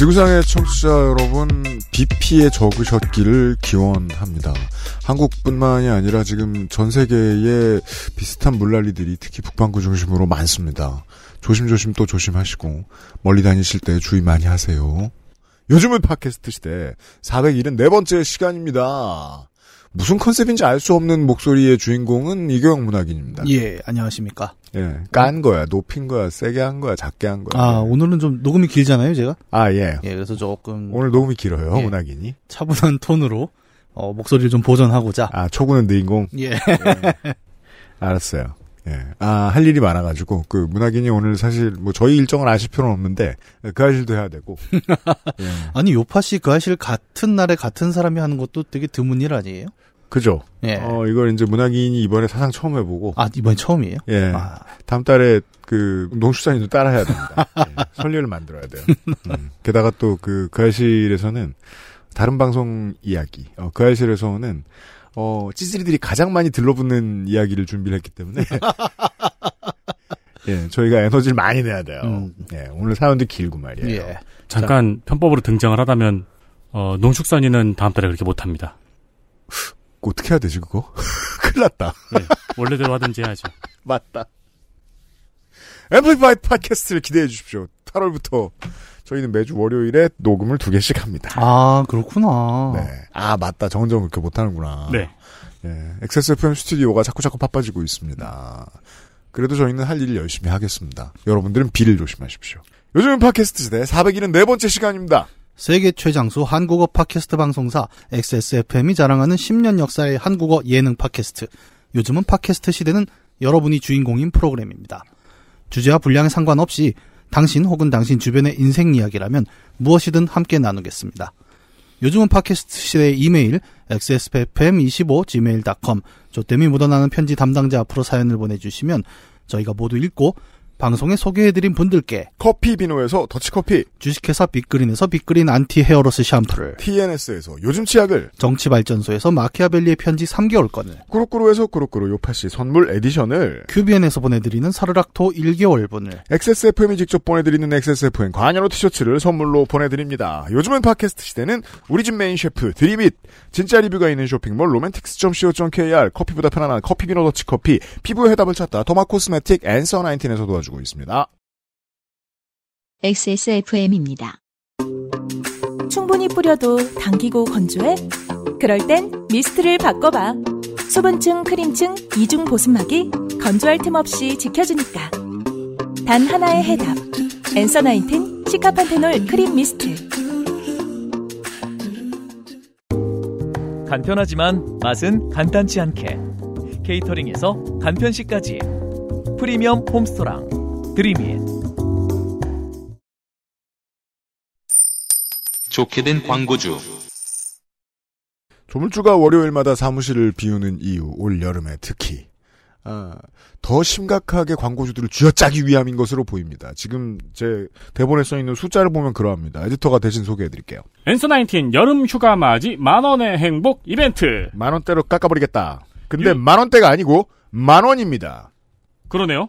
지구상의 청취자 여러분, 비 피해 적으셨기를 기원합니다. 한국뿐만이 아니라 지금 전 세계에 비슷한 물난리들이 특히 북반구 중심으로 많습니다. 조심조심 또 조심하시고 멀리 다니실 때 주의 많이 하세요. 요즘은 팟캐스트 시대 474번째 시간입니다. 무슨 컨셉인지 알 수 없는 목소리의 주인공은 이경영 문학인입니다. 예, 안녕하십니까. 예, 깐 거야, 높인 거야, 세게 한 거야, 작게 한 거야. 아, 오늘은 좀 녹음이 길잖아요, 제가. 아, 예. 예, 그래서 조금 오늘 녹음이 길어요, 예. 문학인이. 차분한 톤으로 어, 목소리를 좀 보존하고자. 아, 초구는 내 인공. 예. 알았어요. 예. 아, 할 일이 많아가지고, 그, 문학인이 오늘 사실, 뭐, 저희 일정을 아실 필요는 없는데, 그할 일도 해야 되고. 예. 아니, 요파 씨그 사실 같은 날에 같은 사람이 하는 것도 되게 드문 일 아니에요? 그죠? 예. 어, 이걸 이제 문학인이 이번에 사상 처음 해보고, 아, 이번이 처음이에요? 예. 아, 다음 달에 그, 농축산인도 따라 해야 됩니다. 예. 설례를 만들어야 돼요. 음. 게다가 또 그, 그 알실에서는, 다른 방송 이야기, 어, 그 알실에서는, 어, 찌질이들이 가장 많이 들러붙는 이야기를 준비를 했기 때문에, 예, 저희가 에너지를 많이 내야 돼요. 음. 예, 오늘 사연도 길고 말이에요. 예. 잠깐 편법으로 등장을 하다면 어, 농축산인은 다음 달에 그렇게 못합니다. 어떻게 해야 되지, 그거? 큰일 났다. 네, 원래대로 하든지 해야죠. 맞다. 앰플리파이드 팟캐스트를 기대해 주십시오. 8월부터 저희는 매주 월요일에 녹음을 두 개씩 합니다. 아, 그렇구나. 네. 아, 맞다. 정정 그렇게 못하는구나. 네. 예. XSFM 스튜디오가 자꾸자꾸 바빠지고 있습니다. 그래도 저희는 할 일을 열심히 하겠습니다. 여러분들은 비를 조심하십시오. 요즘은 팟캐스트 시대 474번째 시간입니다. 세계 최장수 한국어 팟캐스트 방송사 XSFM이 자랑하는 10년 역사의 한국어 예능 팟캐스트. 요즘은 팟캐스트 시대는 여러분이 주인공인 프로그램입니다. 주제와 분량에 상관없이 당신 혹은 당신 주변의 인생 이야기라면 무엇이든 함께 나누겠습니다. 요즘은 팟캐스트 시대의 이메일 xsfm25gmail.com 조땜이 묻어나는 편지 담당자 앞으로 사연을 보내주시면 저희가 모두 읽고 방송에 소개해드린 분들께 커피 비노에서 더치커피, 주식회사 빅그린에서 빅그린 안티 헤어로스 샴푸를 TNS에서 요즘 치약을, 정치발전소에서 마키아벨리의 편지 3개월권을 꾸루꾸루에서 꾸루꾸루 요파시 선물 에디션을, 큐비엔에서 보내드리는 사르락토 1개월분을 XSFM이 직접 보내드리는 XSFM 관여로 티셔츠를 선물로 보내드립니다. 요즘은 팟캐스트 시대는 우리 집 메인 셰프 드림잇 진짜 리뷰가 있는 쇼핑몰 로맨틱스.co.kr 커피보다 편안한 커피 비노 더치커피 피부의 해답을 찾다 더마 코스메틱 앤서 19에서 도와주 고 있습니다. XSFM입니다. 충분히 뿌려도 당기고 건조해? 그럴 땐 미스트를 바꿔봐. 수분층, 크림층, 이중 보습막이 건조할 틈 없이 지켜주니까. 단 하나의 해답. 엔서 나인틴 시카판테놀 크림 미스트. 간편하지만 맛은 간단치 않게 케이터링에서 간편식까지 프리미엄 홈스토랑 드림잇 좋게 된 광고주. 조물주가 월요일마다 사무실을 비우는 이유 올 여름에 특히 아, 더 심각하게 광고주들을 쥐어짜기 위함인 것으로 보입니다. 지금 제 대본에 써 있는 숫자를 보면 그러합니다. 에디터가 대신 소개해드릴게요. 엔서 나인틴 여름 휴가 맞이 만 원의 행복 이벤트. 만 원대로 깎아버리겠다. 근데 유- 만 원대가 아니고 만 원입니다. 그러네요.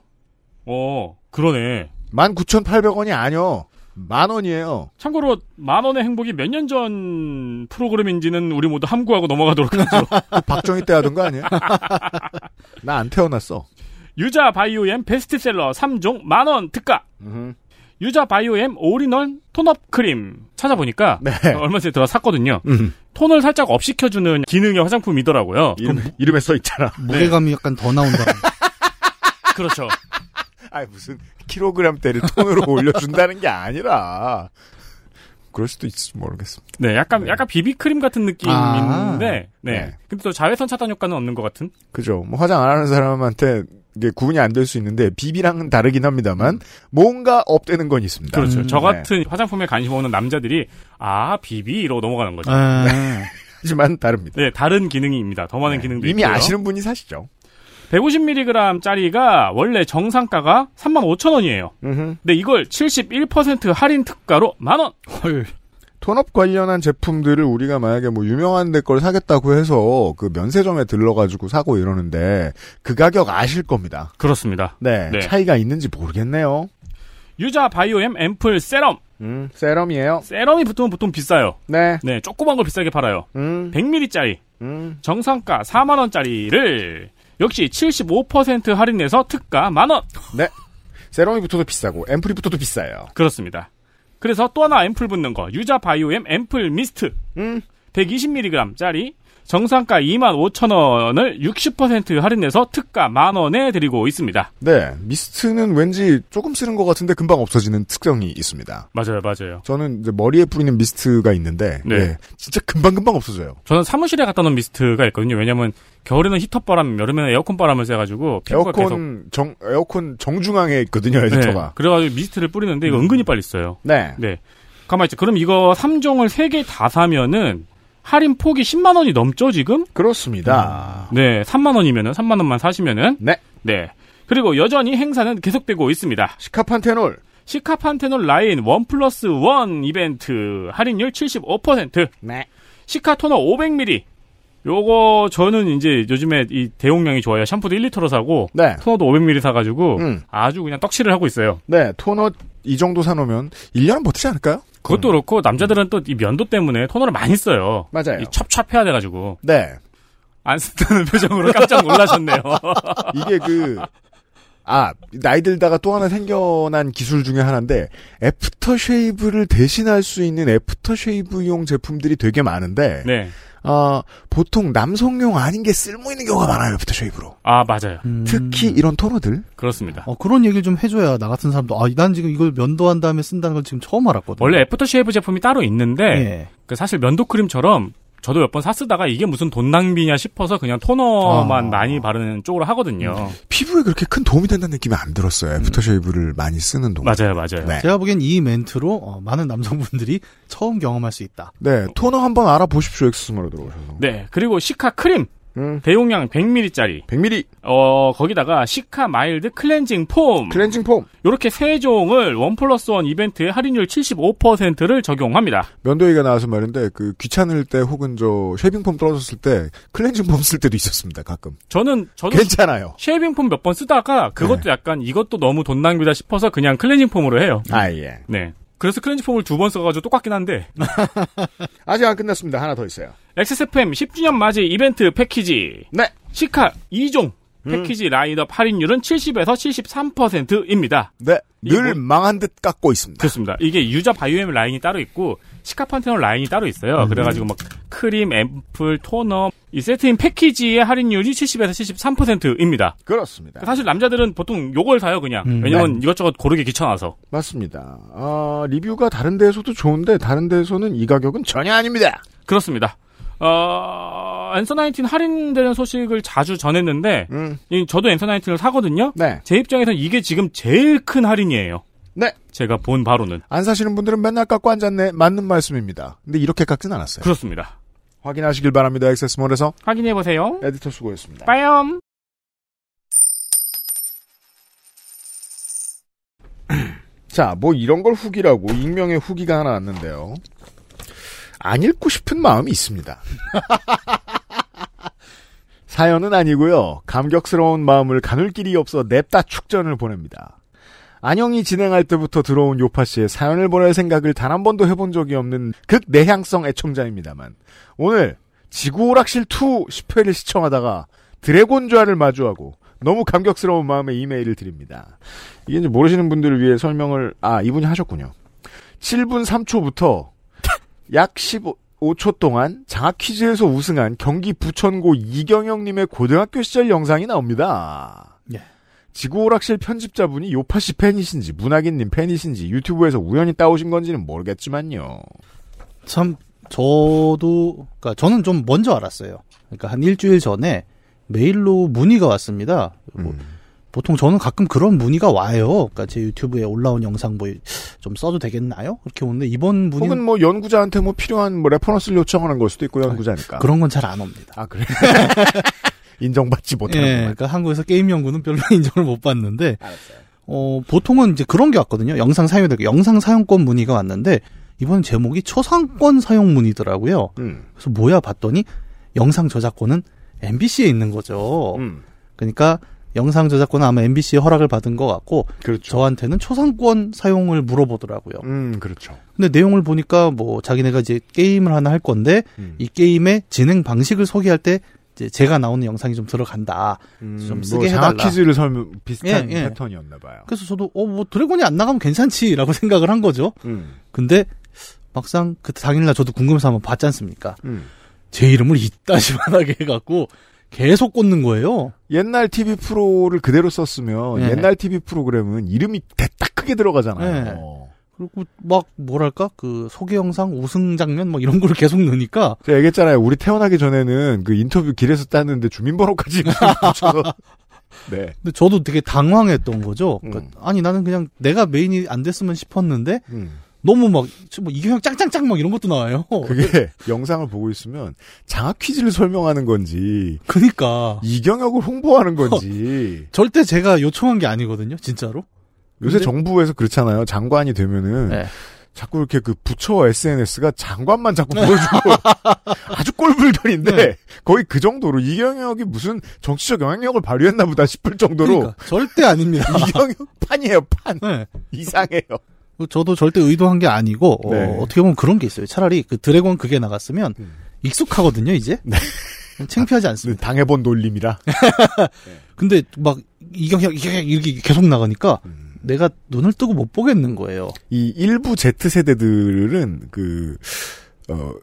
어, 그러네. 만 구천 팔백 원이 아니요. 만 원이에요. 참고로 만 원의 행복이 몇 년 전 프로그램인지는 우리 모두 함구하고 넘어가도록 하죠. 그 박정희 때 하던 거 아니야? 나 안 태어났어. 유자 바이오엠 베스트셀러 3종 만 원 특가. 유자 바이오엠 all-in-one tone-up 크림 찾아보니까 네. 어, 얼마 전에 들어 샀거든요. 음. 톤을 살짝 up 시켜주는 기능의 화장품이더라고요. 이름, 이름에 써 있잖아. 무게감이 약간 더 나온다. 그렇죠. 아니 무슨 킬로그램대를 톤으로 올려준다는 게 아니라 그럴 수도 있을지 모르겠습니다. 네, 약간 약간 비비크림 같은 느낌인데, 아. 네. 네. 근데 또 자외선 차단 효과는 없는 것 같은. 그죠? 뭐 화장 안 하는 사람한테 이게 구분이 안 될 수 있는데 비비랑은 다르긴 합니다만 뭔가 업되는 건 있습니다. 그렇죠. 음, 저 네. 같은 화장품에 관심 없는 남자들이 아 비비 이러고 넘어가는 거죠. 아, 하지만 다릅니다. 네, 다른 기능입니다. 더 많은 네, 기능도 이미 있고요. 아시는 분이 사시죠. 150mg짜리가 원래 정상가가 35,000원이에요. 근데 이걸 71% 할인 특가로 만 원. 헐. 톤업 관련한 제품들을 우리가 만약에 뭐 유명한 데 걸 사겠다고 해서 그 면세점에 들러가지고 사고 이러는데 그 가격 아실 겁니다. 그렇습니다. 네, 네. 차이가 있는지 모르겠네요. 유자 바이오엠 앰플 세럼. 음, 세럼이에요. 세럼이 보통 보통 비싸요. 네, 네, 조그만 걸 비싸게 팔아요. 음, 100ml짜리 음. 정상가 4만 원짜리를 역시 75% 할인해서 특가 만원. 네. 세럼이 붙어도 비싸고 앰플이 붙어도 비싸요. 그렇습니다. 그래서 또 하나 앰플 붙는 거 유자 바이오엠 앰플 미스트 음, 120mg짜리 정상가 25,000원을 60% 할인해서 특가 만 원에 드리고 있습니다. 네, 미스트는 왠지 조금 쓰는 것 같은데 금방 없어지는 특성이 있습니다. 맞아요, 맞아요. 저는 이제 머리에 뿌리는 미스트가 있는데, 네. 예, 진짜 금방 금방 없어져요. 저는 사무실에 갖다 놓은 미스트가 있거든요. 왜냐면 겨울에는 히터 바람, 여름에는 에어컨 바람을 쐬가지고 피부가 계속 에어컨 정 에어컨 정중앙에 있거든요, 네, 에디터가. 그래가지고 미스트를 뿌리는데 이거 은근히 빨리 써요. 네. 네. 가만 있죠. 그럼 이거 3종을 3개 다 사면은 할인 폭이 10만 원이 넘죠, 지금? 그렇습니다. 네, 3만 원이면은 3만 원만 사시면은 네. 네. 그리고 여전히 행사는 계속되고 있습니다. 시카판테놀. 시카판테놀 라인 one plus one 이벤트 할인율 75%. 네. 시카토너 500ml. 요거 저는 이제 요즘에 이 대용량이 좋아요. 샴푸도 1리터로 사고 네. 토너도 500ml 사가지고 음. 아주 그냥 떡칠을 하고 있어요. 네, 토너 이 정도 사놓으면 1년은 버티지 않을까요? 그것도 그렇고 남자들은 또 이 면도 때문에 토너를 많이 써요. 맞아요. 이 찹찹해야 돼가지고 네. 안 쓴다는 표정으로 깜짝 놀라셨네요. 이게 그, 아, 나이 들다가 또 하나 생겨난 기술 중에 하나인데, aftershave를 대신할 수 있는 aftershave용 제품들이 되게 많은데, 네. 아, 보통 남성용 아닌 게 쓸모 있는 경우가 많아요, aftershave로. 아 맞아요. 음. 특히 이런 토너들. 그렇습니다. 어, 그런 얘기를 좀 해줘야 나 같은 사람도 아, 난 지금 이걸 면도한 다음에 쓴다는 걸 지금 처음 알았거든요. 원래 애프터 쉐이브 제품이 따로 있는데 예. 그 사실 면도 크림처럼 저도 몇번 사 쓰다가 이게 무슨 돈 낭비냐 싶어서 그냥 토너만 아. 많이 바르는 쪽으로 하거든요. 피부에 그렇게 큰 도움이 된다는 느낌이 안 들었어요, aftershave를 많이 쓰는 동안. 맞아요, 맞아요. 네. 제가 보기엔 이 멘트로 어, 많은 남성분들이 처음 경험할 수 있다. 네, 토너 한번 알아보십시오, 엑스스마로 들어오셔서. 네, 그리고 시카 크림 음, 대용량 100ml짜리 100ml 어 거기다가 시카 마일드 cleansing foam cleansing foam. 이렇게 세 종을 one plus one 이벤트에 할인율 75%를 적용합니다. 면도 얘기가 나와서 말인데, 그 귀찮을 때 혹은 저 shaving foam 떨어졌을 때 cleansing foam 쓸 때도 있었습니다, 가끔. 저는 저도 괜찮아요. shaving foam 몇 번 쓰다가 그것도 약간 이것도 너무 돈 낭비다 싶어서 그냥 cleansing foam으로 해요. 아, 예. 네. 그래서 cleansing foam을 두 번 써가지고 똑같긴 한데 아직 안 끝났습니다. 하나 더 있어요. XSFM 10주년 맞이 이벤트 패키지 네. 시카 2종 음. 패키지 라인업 할인율은 70에서 73%입니다. 네. 늘 뭐- 망한 듯 깎고 있습니다. 그렇습니다. 이게 유자 바이오엠 라인이 따로 있고 시카 판테놀 라인이 따로 있어요. 그래가지고 막 크림, 앰플, 토너 이 세트인 패키지의 할인율이 70에서 73%입니다. 그렇습니다. 사실 남자들은 보통 요걸 사요 그냥. 음, 왜냐면 이것저것 고르기 귀찮아서. 맞습니다. 아, 리뷰가 다른 데에서도 좋은데 다른 데에서는 이 가격은 전혀 아닙니다. 그렇습니다. 어, 엔서 나인틴 할인되는 소식을 자주 전했는데 음. 이- 저도 엔서 나인틴을 사거든요. 네. 제 입장에선 이게 지금 제일 큰 할인이에요. 네. 제가 본 바로는 안 사시는 분들은 맨날 깎고 앉았네. 맞는 말씀입니다. 근데 이렇게 깎진 않았어요. 그렇습니다. 확인하시길 바랍니다. 액세스몰에서 확인해 보세요. 에디터 수고했습니다. 빠염. 자, 뭐 이런 걸 후기라고 익명의 후기가 하나 왔는데요. 안 읽고 싶은 마음이 있습니다. 사연은 아니고요. 감격스러운 마음을 가눌 길이 없어 냅다 축전을 보냅니다. 안영이 진행할 때부터 들어온 요파 씨의 사연을 보낼 생각을 단 한 번도 해본 적이 없는 극내향성 애청자입니다만 오늘 지구오락실 2 10회를 시청하다가 드래곤좌를 마주하고 너무 감격스러운 마음에 이메일을 드립니다. 이게 이제 모르시는 분들을 위해 설명을 아 이분이 하셨군요. 7분 3초부터 약 15초 동안 장학 퀴즈에서 우승한 경기 부천고 이경영님의 고등학교 시절 영상이 나옵니다. 예. 지구오락실 편집자분이 요팟시 팬이신지 문학인님 팬이신지 유튜브에서 우연히 따오신 건지는 모르겠지만요. 참 저도 그러니까 저는 좀 먼저 알았어요. 그러니까 한 일주일 전에 메일로 문의가 왔습니다. 뭐 음. 보통 저는 가끔 그런 문의가 와요. 그러니까 제 유튜브에 올라온 영상 뭐 좀 써도 되겠나요? 그렇게 오는데 이번 문의 혹은 뭐 연구자한테 뭐 필요한 뭐 reference를 요청하는 걸 수도 있고 연구자니까. 그런 건 잘 안 옵니다. 아 그래. 인정받지 예, 못하는 그러니까 한국에서 게임 연구는 별로 인정을 못 받는데 어, 보통은 이제 그런 게 왔거든요. 영상 대해 영상 사용권 문의가 왔는데 이번 제목이 초상권 사용 문의더라고요. 음. 그래서 뭐야 봤더니 영상 저작권은 MBC에 있는 거죠. 음. 그러니까 영상 저작권은 아마 MBC의 허락을 받은 것 같고 그렇죠. 저한테는 초상권 사용을 물어보더라고요. 음, 그렇죠. 근데 내용을 보니까 뭐 자기네가 이제 게임을 하나 할 건데 음. 이 게임의 진행 방식을 소개할 때 이제 제가 나오는 영상이 좀 들어간다. 좀 쓰게 뭐 해달라. 퀴즈를 설명 비슷한 예, 예. 패턴이었나 봐요. 그래서 저도 어 뭐 드래곤이 안 나가면 괜찮지라고 생각을 한 거죠. 음. 근데 막상 그 당일날 저도 궁금해서 한번 봤지 않습니까? 음. 제 이름을 이따시만하게 해갖고 계속 꽂는 거예요. 옛날 TV 프로를 그대로 썼으면 예. 옛날 TV 프로그램은 이름이 대딱 크게 들어가잖아요. 예. 그리고 막 뭐랄까 그 소개 영상 우승 장면 막 이런 걸 계속 넣으니까 제가 얘기했잖아요. 우리 태어나기 전에는 그 인터뷰 길에서 땄는데 주민번호까지 붙여서 네. 근데 저도 되게 당황했던 거죠. 그러니까 음. 아니 나는 그냥 내가 메인이 안 됐으면 싶었는데 음. 너무 막 뭐 이경영 짱짱짱 막 이런 것도 나와요. 그게 영상을 보고 있으면 장학 퀴즈를 설명하는 건지 그니까 이경혁을 홍보하는 건지 절대 제가 요청한 게 아니거든요, 진짜로. 요새 근데- 정부에서 그렇잖아요. 장관이 되면은 네. 자꾸 이렇게 그 부처 SNS가 장관만 자꾸 보여주고 아주 꼴불견인데 네. 거의 그 정도로 이경혁이 무슨 정치적 영향력을 발휘했나 보다 싶을 정도로 그러니까 절대 아닙니다. 이경혁 판이에요 판 네. 이상해요. 저도 절대 의도한 게 아니고 어, 네. 어 떻게 보면 그런 게 있어요. 차라리 그 드래곤 그게 나갔으면 음. 익숙하거든요, 이제. 창피하지 네, 않습니다. 당해본 놀림이라. 근데 막 이경혁 이경혁 이렇게 계속 나가니까 음. 내가 눈을 뜨고 못 보겠는 거예요. 이 일부 Z 세대들은 그 어,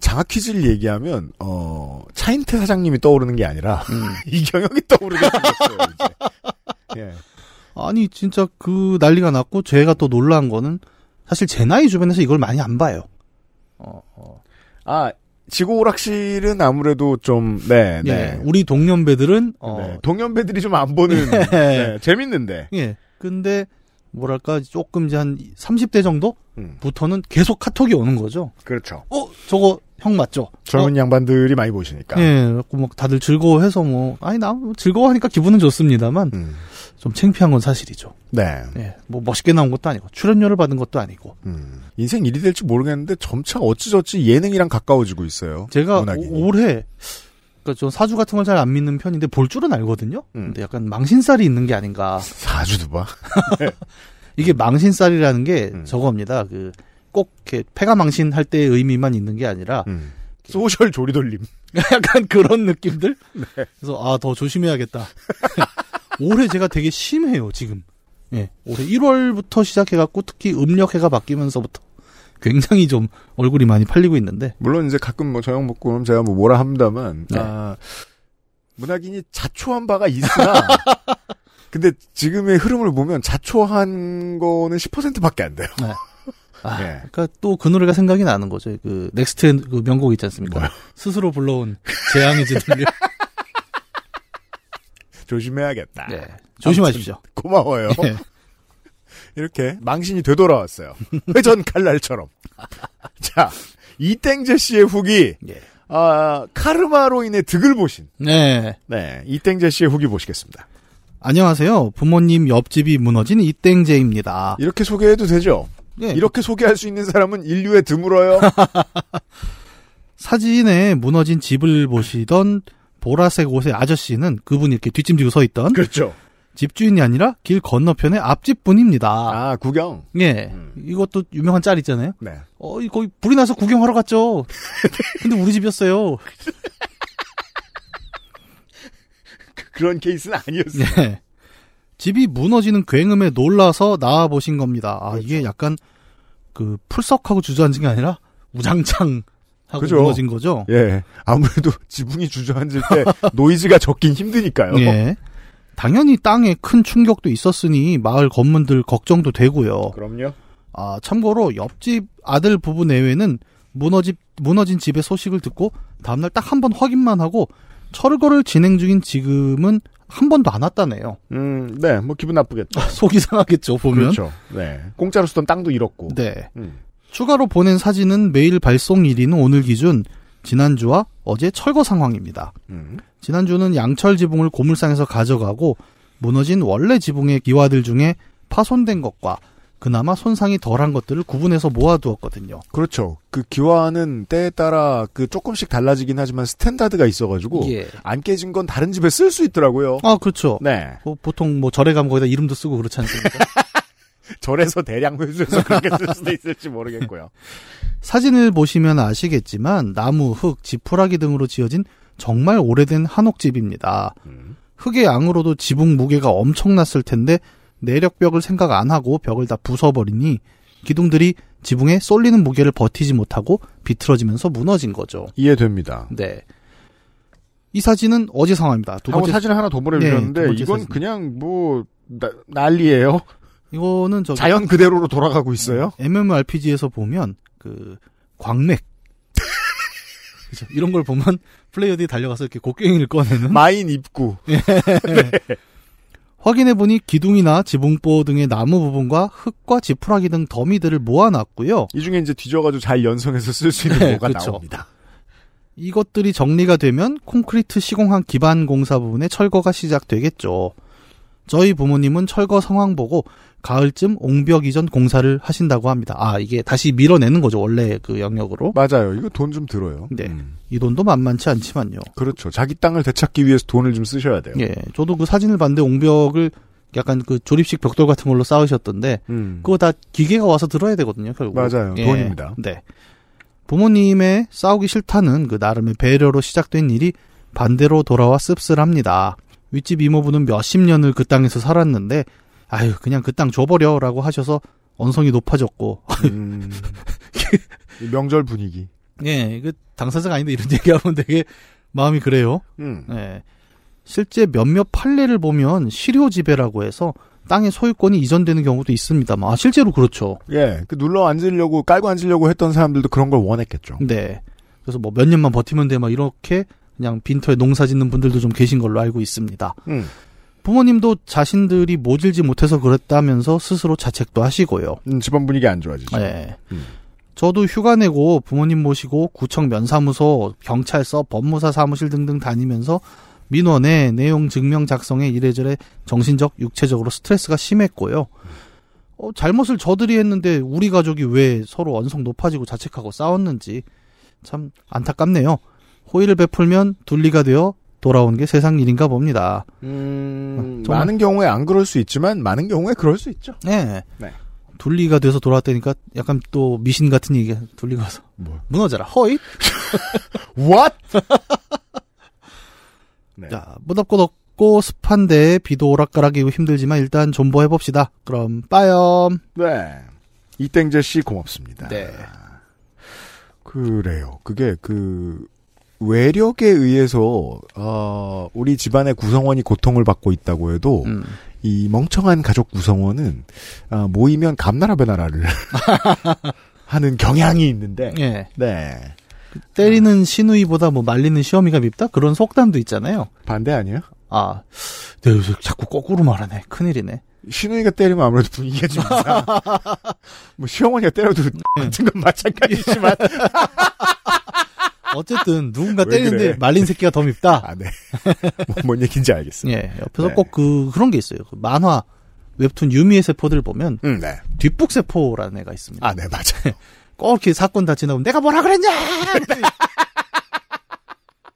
장학 퀴즈를 얘기하면 어, 차인태 사장님이 떠오르는 게 아니라 음. 이경혁이 떠오르게 생겼어요. 이제. 예. 아니 진짜 그 난리가 났고 제가 또 놀란 거는 사실 제 나이 주변에서 이걸 많이 안 봐요. 어, 어. 아 지구 오락실은 아무래도 좀 네, 예, 네. 우리 동년배들은 어, 네, 동년배들이 좀 안 보는 네, 재밌는데. 예. 근데 뭐랄까 조금 이제 한 30대 정도부터는 음, 계속 카톡이 오는 거죠. 그렇죠. 어, 저거 형 맞죠? 젊은 양반들이 많이 보시니까. 예, 막 다들 즐거워해서 뭐, 아니, 나뭐 즐거워하니까 기분은 좋습니다만, 음, 좀 창피한 건 사실이죠. 네. 예, 뭐 멋있게 나온 것도 아니고, 출연료를 받은 것도 아니고. 음, 인생 일이 될지 모르겠는데 점차 어찌저찌 예능이랑 가까워지고 있어요. 제가. 오- 올해, 그니까 저 사주 같은 걸 잘 안 믿는 편인데, 볼 줄은 알거든요? 음. 근데 약간 망신살이 있는 게 아닌가. 사주도 봐. 이게 망신살이라는 게 음. 저겁니다. 그, 꼭 이렇게 폐가 망신할 때의 의미만 있는 게 아니라, 음. 소셜 조리돌림. 약간 그런 느낌들? 네. 그래서, 아, 더 조심해야겠다. 올해 제가 되게 심해요, 지금. 예. 올해 1월부터 시작해갖고 특히 음력해가 바뀌면서부터 굉장히 좀 얼굴이 많이 팔리고 있는데. 물론 이제 가끔 뭐 저형복구는 제가 뭐 뭐라 합니다만, 네. 아, 문학인이 자초한 바가 있으나, 근데 지금의 흐름을 보면 자초한 거는 10%밖에 안 돼요. 아, 예. 그러니까 또 그 노래가 생각이 나는 거죠. 그 넥스트 그 명곡 있지 않습니까? 뭐요? 스스로 불러온 재앙에 짓눌려. 조심해야겠다. 네. 조심하십시오. 고마워요. 예. 이렇게 망신이 되돌아왔어요. 회전 칼날처럼. 자, 이땡제 씨의 후기. 예. 아, 카르마로 인해 득을 보신. 네. 네, 이땡제 씨의 후기 보시겠습니다. 안녕하세요. 부모님 옆집이 무너진 이땡제입니다. 이렇게 소개해도 되죠? 예. 이렇게 소개할 수 있는 사람은 인류에 드물어요. 사진에 무너진 집을 보시던 보라색 옷의 아저씨는 그분이 이렇게 뒷짐지고 서 있던 그렇죠. 집주인이 아니라 길 건너편의 앞집 분입니다. 아, 구경. 예. 음. 이것도 유명한 짤 있잖아요. 네. 어, 이 거기 불이 나서 구경하러 갔죠. 근데 우리 집이었어요. 그런 케이스는 아니었어요. 예. 집이 무너지는 굉음에 놀라서 나와 보신 겁니다. 아, 이게 약간 그 풀썩하고 주저앉은 게 아니라 우장창 하고 그죠. 무너진 거죠. 예. 아무래도 지붕이 주저앉을 때 노이즈가 적긴 힘드니까요. 예. 당연히 땅에 큰 충격도 있었으니 마을 건물들 걱정도 되고요. 그럼요. 아, 참고로 옆집 아들 부부 내외는 무너집, 무너진 집의 소식을 듣고 다음날 딱 한 번 확인만 하고 철거를 진행 중인 지금은 한 번도 안 왔다네요. 음, 네, 뭐 기분 나쁘겠죠. 속이 상하겠죠, 보면. 그렇죠. 네. 공짜로 쓰던 땅도 잃었고. 네. 음. 추가로 보낸 사진은 메일 발송 1위는 오늘 기준 지난주와 어제 철거 상황입니다. 음. 지난주는 양철 지붕을 고물상에서 가져가고 무너진 원래 지붕의 기와들 중에 파손된 것과 그나마 손상이 덜한 것들을 구분해서 모아두었거든요. 그렇죠. 그 기와는 때에 따라 그 조금씩 달라지긴 하지만 standard가 있어가지고 예. 안 깨진 건 다른 집에 쓸 수 있더라고요. 아, 그렇죠. 네. 뭐 보통 뭐 절에 가면 거기다 이름도 쓰고 그렇지 않습니까? 절에서 대량 회수해서 그렇게 쓸 수도 있을지 모르겠고요. 사진을 보시면 아시겠지만 나무, 흙, 지푸라기 등으로 지어진 정말 오래된 한옥집입니다. 음. 흙의 양으로도 지붕 무게가 엄청났을 텐데 내력벽을 생각 안 하고 벽을 다 부숴버리니 기둥들이 지붕에 쏠리는 무게를 버티지 못하고 비틀어지면서 무너진 거죠. 이해됩니다. 네. 이 사진은 어제 상황입니다. 두 하고 번째 사진을 하나 더 네, 보내주셨는데 두 번째 이건 사진. 그냥 뭐 나- 난리예요. 이거는 저기 자연 그대로로 돌아가고 있어요. MMORPG에서 보면 그 광맥 그죠? 이런 걸 보면 플레이어들이 달려가서 이렇게 곡괭이를 꺼내는 마인 입구. 확인해 보니 기둥이나 지붕보 등의 나무 부분과 흙과 지푸라기 등 더미들을 모아놨고요. 이 중에 이제 뒤져가지고 잘 연성해서 쓸 수 있는 네, 뭐가 그렇죠. 나옵니다. 이것들이 정리가 되면 콘크리트 시공한 기반 공사 부분의 철거가 시작되겠죠. 저희 부모님은 철거 상황 보고 가을쯤 옹벽 이전 공사를 하신다고 합니다. 아, 이게 다시 밀어내는 거죠. 원래 그 영역으로. 맞아요. 이거 돈 좀 들어요. 네. 음. 이 돈도 만만치 않지만요. 그렇죠. 자기 땅을 되찾기 위해서 돈을 좀 쓰셔야 돼요. 예. 저도 그 사진을 봤는데 옹벽을 약간 그 조립식 벽돌 같은 걸로 쌓으셨던데 음. 그거 다 기계가 와서 들어야 되거든요, 결국. 맞아요. 예. 돈입니다. 네. 부모님의 싸우기 싫다는 그 나름의 배려로 시작된 일이 반대로 돌아와 씁쓸합니다. 윗집 이모부는 몇십 년을 그 땅에서 살았는데, 아유, 그냥 그 땅 줘버려라고 하셔서 언성이 높아졌고, 음. 이 명절 분위기. 예, 그 당사자가 아닌데 이런 얘기하면 되게 마음이 그래요. 음. 예. 실제 몇몇 판례를 보면 실효 지배라고 해서 땅의 소유권이 이전되는 경우도 있습니다. 아, 실제로 그렇죠. 예, 그 눌러 앉으려고 깔고 앉으려고 했던 사람들도 그런 걸 원했겠죠. 네. 그래서 뭐 몇 년만 버티면 돼, 막 이렇게 그냥 빈터에 농사 짓는 분들도 좀 계신 걸로 알고 있습니다. 음. 부모님도 자신들이 모질지 못해서 그랬다면서 스스로 자책도 하시고요. 음, 집안 분위기 안 좋아지죠. 네. 음. 저도 휴가 내고 부모님 모시고 구청 면사무소, 경찰서, 법무사 사무실 등등 다니면서 민원에 내용 증명 작성에 이래저래 정신적, 육체적으로 스트레스가 심했고요. 어, 잘못을 저들이 했는데 우리 가족이 왜 서로 언성 높아지고 자책하고 싸웠는지 참 안타깝네요. 호의를 베풀면 둘리가 되어 돌아온 게 세상 일인가 봅니다. 음, 정말- 많은 경우에 안 그럴 수 있지만 많은 경우에 그럴 수 있죠. 네. 네. 둘리가 돼서 돌아왔다니까 약간 또 미신 같은 얘기가 둘리가 와서 뭐? 무너져라 허잇 What? 네. 자, 무덥고 덥고 습한데 비도 오락가락이고 힘들지만 일단 존버 해 봅시다. 그럼 빠염. 네. 이땡재 씨 고맙습니다. 네. 그래요. 그게 그 외력에 의해서 어, 우리 집안의 구성원이 고통을 받고 있다고 해도 음. 이 멍청한 가족 구성원은 아, 모이면 감나라 배나라를 하는 경향이 있는데 예. 네 때리는 시누이보다 뭐 말리는 시어미가 밉다? 그런 속담도 있잖아요. 반대 아니에요? 아, 내가 요새 자꾸 거꾸로 말하네. 큰일이네. 신우이가 때리면 아무래도 분위기가 좀 이상. 뭐 시어머니가 때려도 같은 건 마찬가지지만 어쨌든 누군가 왜 때리는데 그래? 말린 새끼가 더 밉다. 아 네. 뭐, 뭔 얘기인지 알겠어요. 예. 옆에서 네. 꼭그 그런 게 있어요. 그 만화 웹툰 유미의 세포들 보면 음, 네. 뒷북 세포라는 애가 있습니다. 아, 네, 맞아요. 꼭 이렇게 사건 다 지나면 내가 뭐라 그랬냐?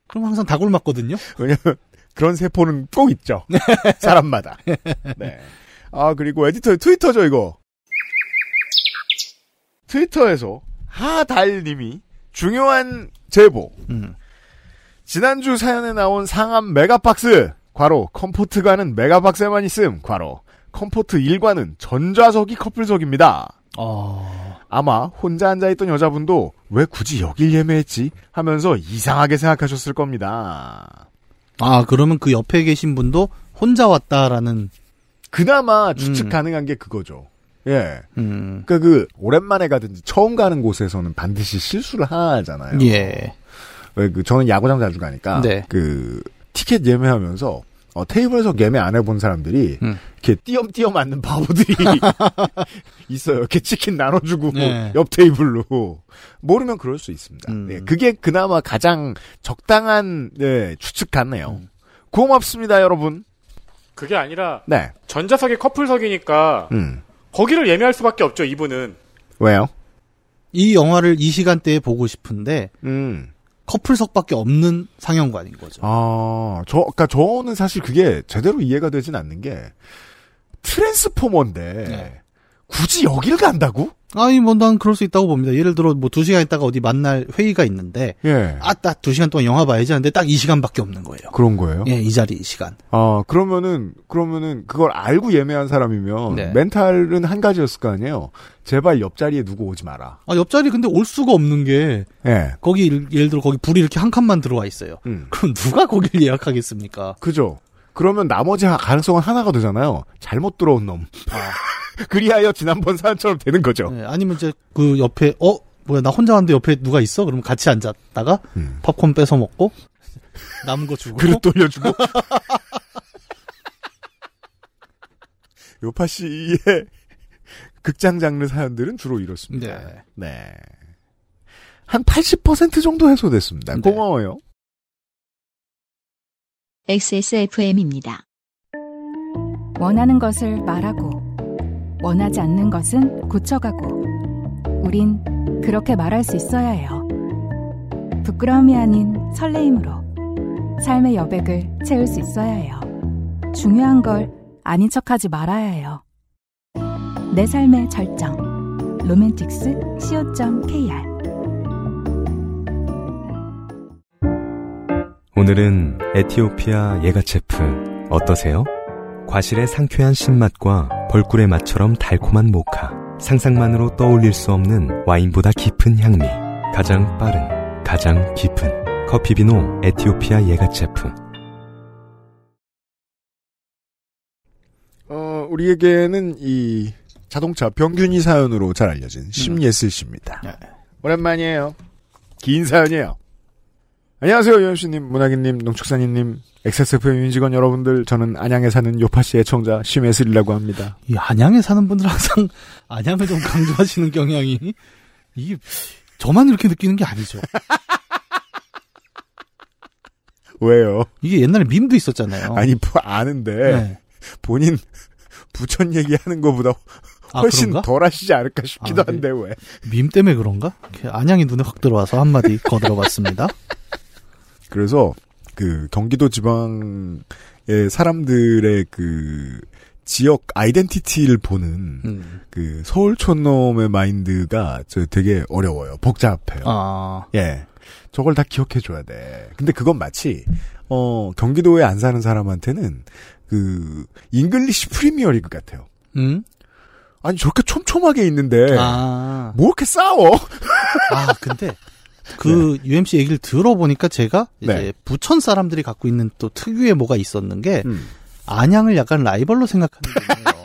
그럼 항상 다굴 맞거든요. 왜냐면 그런 세포는 꼭 있죠. 사람마다. 네. 아 그리고 에디터 트위터죠 이거. 트위터에서 하달님이 중요한 제보. 음. 지난주 사연에 나온 상암 메가박스. 괄호 comfort관은 메가박스에만 있음. 괄호 comfort 1관은 전좌석이 커플석입니다. 어. 아마 혼자 앉아있던 여자분도 왜 굳이 여길 예매했지 하면서 이상하게 생각하셨을 겁니다. 아, 그러면 그 옆에 계신 분도 혼자 왔다라는, 그나마 추측 음. 가능한 게 그거죠. 예. 음, 그러니까 그 오랜만에 가든지 처음 가는 곳에서는 반드시 실수를 하잖아요. 예. 왜그 저는 야구장 자주 가니까 네. 그 티켓 예매하면서 어, 테이블에서 예매 안 해본 사람들이 음. 이렇게 띄엄띄엄 앉는 바보들이 있어요. 이렇게 치킨 나눠주고 네. 옆 테이블로 모르면 그럴 수 있습니다. 음. 네, 그게 그나마 가장 적당한 네, 추측 같네요. 음. 고맙습니다, 여러분. 그게 아니라 네, 전자석이 커플석이니까 음. 거기를 예매할 수밖에 없죠. 이분은 왜요? 이 영화를 이 시간대에 보고 싶은데 음. 커플석밖에 없는 상영관인 거죠. 아, 저, 그니까 저는 사실 그게 제대로 이해가 되진 않는 게, 트랜스포머인데, 네. 굳이 여길 간다고? 아니, 뭐, 난 그럴 수 있다고 봅니다. 예를 들어, 뭐, 두 시간 있다가 어디 만날 회의가 있는데, 예. 아, 딱 두 시간 동안 영화 봐야지 하는데 딱 이 시간밖에 없는 거예요. 그런 거예요? 예, 이 자리 시간. 아, 그러면은, 그러면은, 그걸 알고 예매한 사람이면, 네. 멘탈은 한 가지였을 거 아니에요? 제발 옆자리에 누구 오지 마라. 아, 옆자리 근데 올 수가 없는 게, 예. 거기, 일- 예를 들어, 거기 불이 이렇게 한 칸만 들어와 있어요. 음. 그럼 누가 거길 예약하겠습니까? 그죠? 그러면 나머지 하- 가능성은 하나가 되잖아요. 잘못 들어온 놈. 그리하여 지난번 사연처럼 되는 거죠. 예, 아니면 이제 그 옆에, 어? 뭐야, 나 혼자 왔는데 옆에 누가 있어? 그러면 같이 앉았다가, 음. 팝콘 뺏어 먹고, 남은 거 주고. 그릇 돌려주고. 요파 씨의 극장 장르 사연들은 주로 이렇습니다. 네. 네. 한 80% 정도 해소됐습니다. 네. 고마워요. XSFM입니다. 원하는 것을 말하고 원하지 않는 것은 고쳐가고 우린 그렇게 말할 수 있어야 해요. 부끄러움이 아닌 설레임으로 삶의 여백을 채울 수 있어야 해요. 중요한 걸 아닌 척하지 말아야 해요. 내 삶의 절정 로맨틱스 co.kr 오늘은 에티오피아 예가체프 어떠세요? 과실의 상쾌한 신맛과 벌꿀의 맛처럼 달콤한 모카. 상상만으로 떠올릴 수 없는 와인보다 깊은 향미. 가장 빠른, 가장 깊은 커피비노 에티오피아 예가체프. 어, 우리에게는 이 자동차 병균이 사연으로 잘 알려진 심예슬 씨입니다. 네. 오랜만이에요. 긴 사연이에요. 안녕하세요, 유현수님, 문학인님, 농축산인님, XSFM 임직원 여러분들, 저는 안양에 사는 요파씨 애청자 심예슬이라고 합니다. 이 안양에 사는 분들 항상 안양을 좀 강조하시는 경향이 이게 저만 이렇게 느끼는 게 아니죠. 왜요? 이게 옛날에 밈도 있었잖아요. 아니, 뭐 아는데, 네. 본인 부천 얘기하는 것보다 아, 훨씬 그런가? 덜 하시지 않을까 싶기도 아, 네. 한데, 왜? 밈 때문에 그런가? 안양이 눈에 확 들어와서 한마디 거들어봤습니다. 그래서, 그, 경기도 지방의 사람들의 그, 지역 아이덴티티를 보는 음. 그 서울 촌 놈의 마인드가 저 되게 어려워요. 복잡해요. 아, 예. 저걸 다 기억해 줘야 돼. 근데 그건 마치 어 경기도에 안 사는 사람한테는 그 잉글리시 프리미어 리그 같아요. 음? 아니 저렇게 촘촘하게 있는데 아, 뭐 이렇게 싸워? 아, 근데 그 UMC 얘기를 들어보니까 제가 이제 네. 부천 사람들이 갖고 있는 또 특유의 뭐가 있었는 게 음. 안양을 약간 라이벌로 생각하는 게 있네요.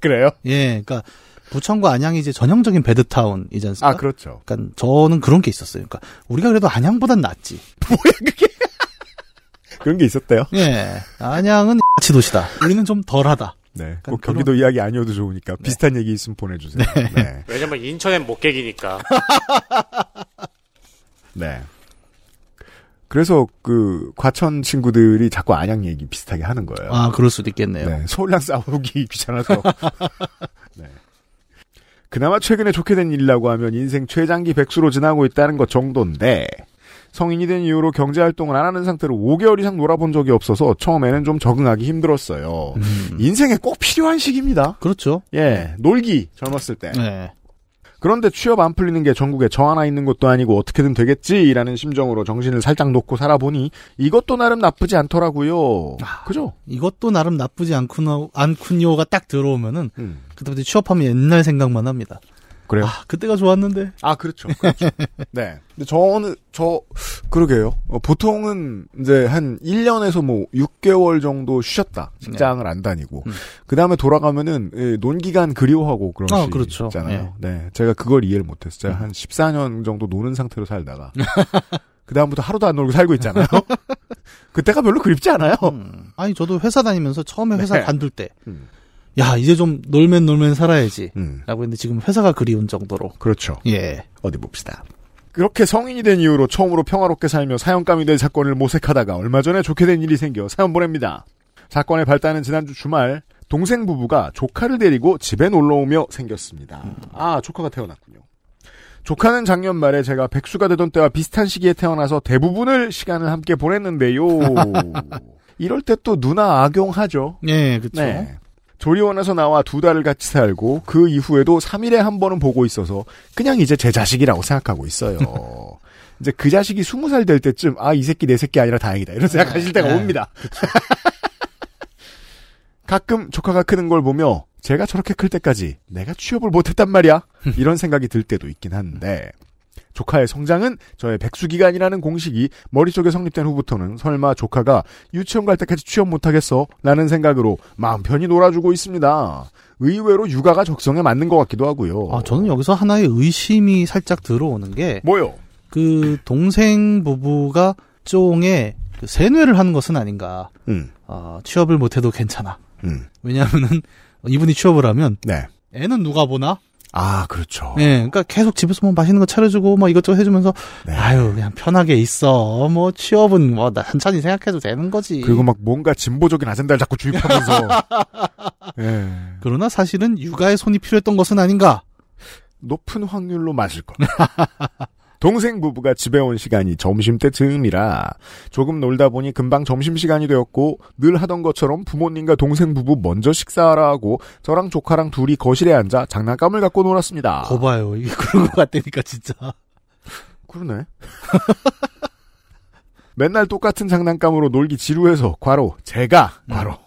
그래요? 예, 그러니까 부천과 안양이 이제 전형적인 베드타운이지 않습니까? 아 그렇죠. 그러니까 저는 그런 게 있었어요. 그러니까 우리가 그래도 안양보단 낫지. 그런 게 있었대요. 예, 안양은 치 도시다. 우리는 좀 덜하다. 네. 꼭 경기도 이야기 아니어도 좋으니까 비슷한 얘기 있으면 보내주세요. 네. 왜냐면 인천엔 목객이니까. 네. 그래서 그 과천 친구들이 자꾸 안양 얘기 비슷하게 하는 거예요. 아, 그럴 수도 있겠네요. 네, 서울랑 싸우기 귀찮아서. 네. 그나마 최근에 좋게 된 일이라고 하면 인생 최장기 백수로 지나고 있다는 것 정도인데 성인이 된 이후로 경제 활동을 안 하는 상태로 5개월 이상 놀아본 적이 없어서 처음에는 좀 적응하기 힘들었어요. 음, 인생에 꼭 필요한 시기입니다. 그렇죠. 예, 놀기 젊었을 때. 네. 그런데 취업 안 풀리는 게 전국에 저 하나 있는 것도 아니고 어떻게든 되겠지라는 심정으로 정신을 살짝 놓고 살아보니 이것도 나름 나쁘지 않더라고요. 아. 그죠? 이것도 나름 나쁘지 않군요, 않군요가 딱 들어오면은 음. 그때부터 취업하면 옛날 생각만 합니다. 그래요? 아, 그때가 좋았는데. 아, 그렇죠. 그렇죠. 네. 근데 저는, 저, 그러게요. 어, 보통은 이제 한 1년에서 뭐 6개월 정도 쉬었다. 직장을 안 다니고. 음. 그 다음에 돌아가면은, 예, 논기간 그리워하고 그런 아, 시 그렇죠. 있잖아요. 네. 제가 그걸 이해를 못했어요. 제가 한 14년 정도 노는 상태로 살다가. 그 다음부터 하루도 안 놀고 살고 있잖아요. 그때가 별로 그립지 않아요. 음. 아니 저도 회사 다니면서 처음에 회사 네. 관둘 때, 음. 야 이제 좀 놀면 놀면 살아야지. 음, 라고 했는데 지금 회사가 그리운 정도로. 그렇죠. 예. 어디 봅시다. 그렇게 성인이 된 이후로 처음으로 평화롭게 살며 사형감이 될 사건을 모색하다가 얼마 전에 좋게 된 일이 생겨 사연 보냅니다. 사건의 발단은 지난주 주말 동생 부부가 조카를 데리고 집에 놀러 오며 생겼습니다. 아 조카가 태어났군요. 조카는 작년 말에 제가 백수가 되던 때와 비슷한 시기에 태어나서 대부분을 시간을 함께 보냈는데요. 이럴 때 또 누나 악용하죠. 예, 그쵸. 네. 조리원에서 나와 두 달을 같이 살고 그 이후에도 3일에 한 번은 보고 있어서 그냥 이제 제 자식이라고 생각하고 있어요. 이제 그 자식이 20살 될 때쯤 아 이 새끼 내 새끼 아니라 다행이다 이런 생각하실 때가 네. 옵니다. 가끔 조카가 크는 걸 보며 제가 저렇게 클 때까지 내가 취업을 못했단 말이야 이런 생각이 들 때도 있긴 한데 조카의 성장은 저의 백수기간이라는 공식이 머릿속에 성립된 후부터는 설마 조카가 유치원 갈 때까지 취업 못하겠어? 라는 생각으로 마음 편히 놀아주고 있습니다. 의외로 육아가 적성에 맞는 것 같기도 하고요. 아, 저는 여기서 하나의 의심이 살짝 들어오는 게, 뭐요? 그 동생 부부가 쫑에 그 세뇌를 하는 것은 아닌가. 음, 아, 취업을 못해도 괜찮아. 음, 왜냐하면은 이분이 취업을 하면 네. 애는 누가 보나? 아, 그렇죠. 예, 그러니까 계속 집에서 뭐 맛있는 거 차려주고 뭐 이것저것 해주면서 네. 아유 그냥 편하게 있어. 뭐 취업은 뭐나 천천히 생각해도 되는 거지. 그리고 막 뭔가 진보적인 아젠다를 자꾸 주입하면서. 예. 그러나 사실은 육아에 손이 필요했던 것은 아닌가. 높은 확률로 맞을 것. 동생 부부가 집에 온 시간이 점심때 즈음이라 조금 놀다 보니 금방 점심시간이 되었고 늘 하던 것처럼 부모님과 동생 부부 먼저 식사하라 하고 저랑 조카랑 둘이 거실에 앉아 장난감을 갖고 놀았습니다. 거봐요. 이게 그런 것 같다니까 진짜. 그러네. 맨날 똑같은 장난감으로 놀기 지루해서 과로 제가 과로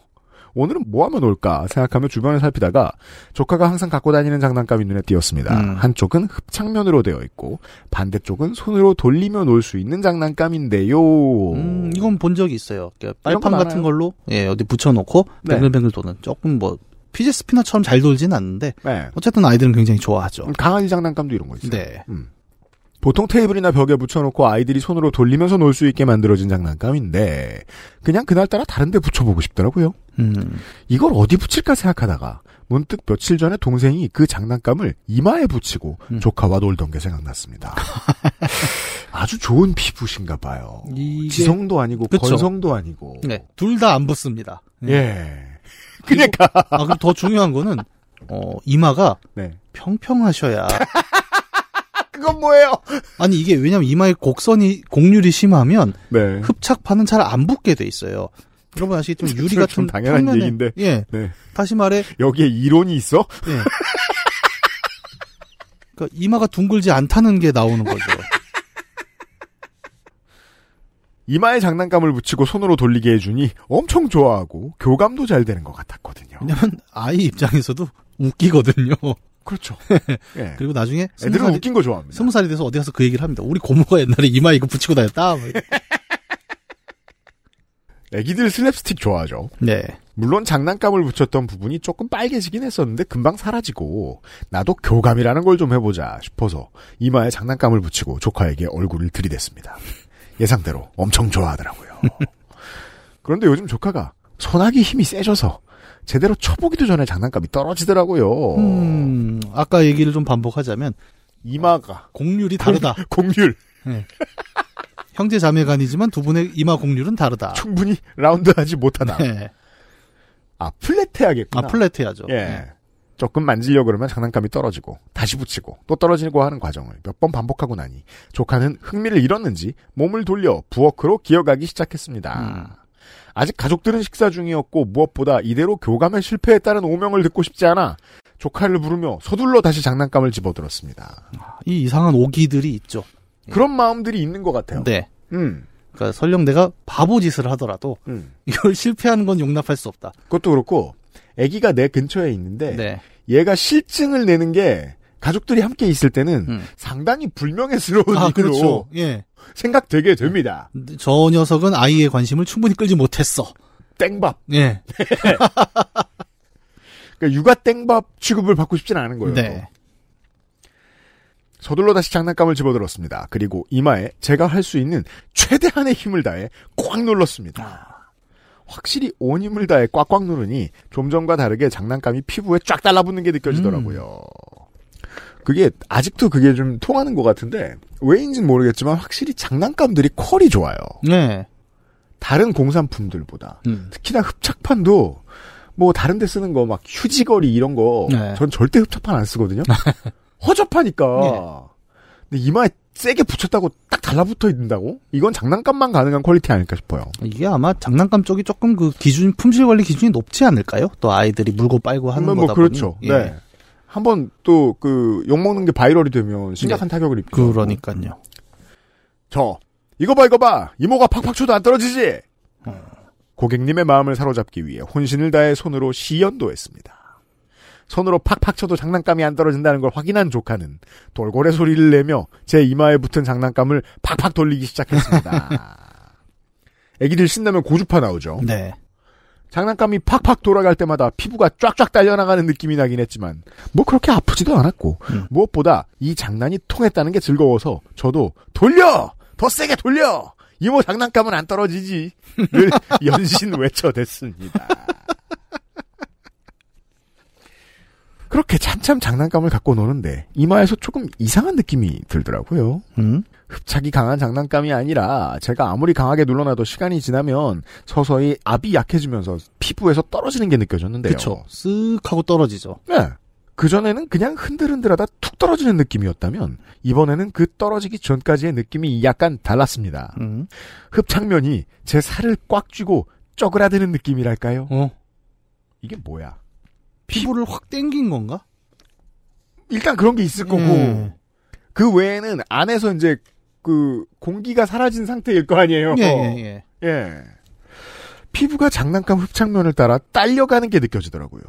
오늘은 뭐 하면 놀까 생각하며 주변을 살피다가 조카가 항상 갖고 다니는 장난감이 눈에 띄었습니다. 음. 한쪽은 흡착면으로 되어 있고 반대쪽은 손으로 돌리며 놀 수 있는 장난감인데요. 음, 이건 본 적이 있어요. 그러니까 빨판 거 같은. 걸로 예 어디 붙여놓고 네. 뱅글뱅글 도는 조금 뭐 피제 스피너처럼 잘 돌진 않는데 네. 어쨌든 아이들은 굉장히 좋아하죠. 강아지 장난감도 이런 거 있어요. 네. 음. 보통 테이블이나 벽에 붙여놓고 아이들이 손으로 돌리면서 놀 수 있게 만들어진 장난감인데 그냥 그날따라 다른 데 붙여보고 싶더라고요. 음. 이걸 어디 붙일까 생각하다가 문득 며칠 전에 동생이 그 장난감을 이마에 붙이고 음. 조카와 놀던 게 생각났습니다. 아주 좋은 피부신가 봐요. 이게- 지성도 아니고 그쵸. 건성도 아니고. 네. 둘 다 안 붙습니다. 네. 예. 그러니까 아, 그리고 더 중요한 거는 어 이마가 네. 평평하셔야 그건 뭐예요? 아니 이게 왜냐면 이마에 곡선이 곡률이 심하면 네. 흡착판은 잘 안 붙게 돼 있어요. 여러분 아시겠지만 유리 좀 같은 당연한 평면에- 얘기인데. 예. 네. 다시 말해 여기에 이론이 있어? 예. 그러니까 이마가 둥글지 않다는 게 나오는 거죠. 이마에 장난감을 붙이고 손으로 돌리게 해주니 엄청 좋아하고 교감도 잘 되는 것 같았거든요. 왜냐면 아이 입장에서도 웃기거든요. 그렇죠. 예. 그리고 나중에 애들은 살이, 웃긴 거 좋아합니다. 스무 살이 돼서 어디 가서 그 얘기를 합니다. 우리 고모가 옛날에 이마에 이거 붙이고 다녔다. 뭐. 애기들 슬랩스틱 좋아하죠. 네. 물론 장난감을 붙였던 부분이 조금 빨개지긴 했었는데 금방 사라지고 나도 교감이라는 걸 좀 해보자 싶어서 이마에 장난감을 붙이고 조카에게 얼굴을 들이댔습니다. 예상대로 엄청 좋아하더라고요. 그런데 요즘 조카가 손아귀 힘이 세져서 제대로 쳐보기도 전에 장난감이 떨어지더라고요. 음, 아까 얘기를 좀 반복하자면 이마가 곡률이 다르다. 공률 형제 자매간이지만 두 분의 이마 곡률은 다르다. 충분히 라운드하지 못하다. 네. 아 플랫해야겠구나. 아 플랫해야죠. 예. 네. 조금 만지려 그러면 장난감이 떨어지고 다시 붙이고 또 떨어지고 하는 과정을 몇 번 반복하고 나니 조카는 흥미를 잃었는지 몸을 돌려 부엌으로 기어가기 시작했습니다. 음. 아직 가족들은 식사 중이었고 무엇보다 이대로 교감에 실패했다는 오명을 듣고 싶지 않아 조카를 부르며 서둘러 다시 장난감을 집어들었습니다. 이 이상한 오기들이 있죠. 그런 마음들이 있는 것 같아요. 네. 음, 그러니까 설령 내가 바보 짓을 하더라도 음. 이걸 실패하는 건 용납할 수 없다. 그것도 그렇고 아기가 내 근처에 있는데 네. 얘가 실증을 내는 게 가족들이 함께 있을 때는 음. 상당히 불명예스러운 아, 일로 그렇죠. 예. 생각되게 됩니다. 저 녀석은 아이의 관심을 충분히 끌지 못했어. 땡밥. 예. 그러니까 육아 땡밥 취급을 받고 싶지는 않은 거예요. 네. 서둘러 다시 장난감을 집어들었습니다. 그리고 이마에 제가 할 수 있는 최대한의 힘을 다해 꽉 눌렀습니다. 확실히 온 힘을 다해 꽉꽉 누르니 좀 전과 다르게 장난감이 피부에 쫙 달라붙는 게 느껴지더라고요. 그게 아직도 그게 좀 통하는 것 같은데 왜인지는 모르겠지만 확실히 장난감들이 퀄이 좋아요. 네. 다른 공산품들보다 음. 특히나 흡착판도 뭐 다른 데 쓰는 거 막 휴지거리 이런 거 네. 전 절대 흡착판 안 쓰거든요. 허접하니까. 네. 근데 이마에 세게 붙였다고 딱 달라붙어 있는다고? 이건 장난감만 가능한 quality 아닐까 싶어요. 이게 아마 장난감 쪽이 조금 그 기준 품질 관리 기준이 높지 않을까요? 또 아이들이 물고 빨고 하는 뭐 거다 그렇죠. 보니. 네. 한번 또 그 욕먹는 게 viral이 되면 심각한 타격을 입죠. 네. 그러니까요. 저 이거 봐 이거 봐 이모가 팍팍 쳐도 안 떨어지지. 고객님의 마음을 사로잡기 위해 혼신을 다해 손으로 시연도했습니다. 손으로 팍팍 쳐도 장난감이 안 떨어진다는 걸 확인한 조카는 돌고래 소리를 내며 제 이마에 붙은 장난감을 팍팍 돌리기 시작했습니다. 애기들 신나면 고주파 나오죠. 네. 장난감이 팍팍 돌아갈 때마다 피부가 쫙쫙 딸려나가는 느낌이 나긴 했지만 뭐 그렇게 아프지도 않았고 음. 무엇보다 이 장난이 통했다는 게 즐거워서 저도 돌려 더 세게 돌려 이모 장난감은 안 떨어지지 늘 연신 외쳐댔습니다. 그렇게 참참 장난감을 갖고 노는데 이마에서 조금 이상한 느낌이 들더라고요. 음. 흡착이 강한 장난감이 아니라 제가 아무리 강하게 눌러놔도 시간이 지나면 서서히 압이 약해지면서 피부에서 떨어지는 게 느껴졌는데요. 그쵸. 쓱 하고 떨어지죠. 네. 그전에는 그냥 흔들흔들하다 툭 떨어지는 느낌이었다면 이번에는 그 떨어지기 전까지의 느낌이 약간 달랐습니다. 음. 흡착면이 제 살을 꽉 쥐고 쪼그라드는 느낌이랄까요? 어. 이게 뭐야? 피부를 확 당긴 건가? 일단 그런 게 있을 거고 예. 그 외에는 안에서 이제 그 공기가 사라진 상태일 거 아니에요. 예, 예, 예. 예. 피부가 장난감 흡착면을 따라 딸려가는 게 느껴지더라고요.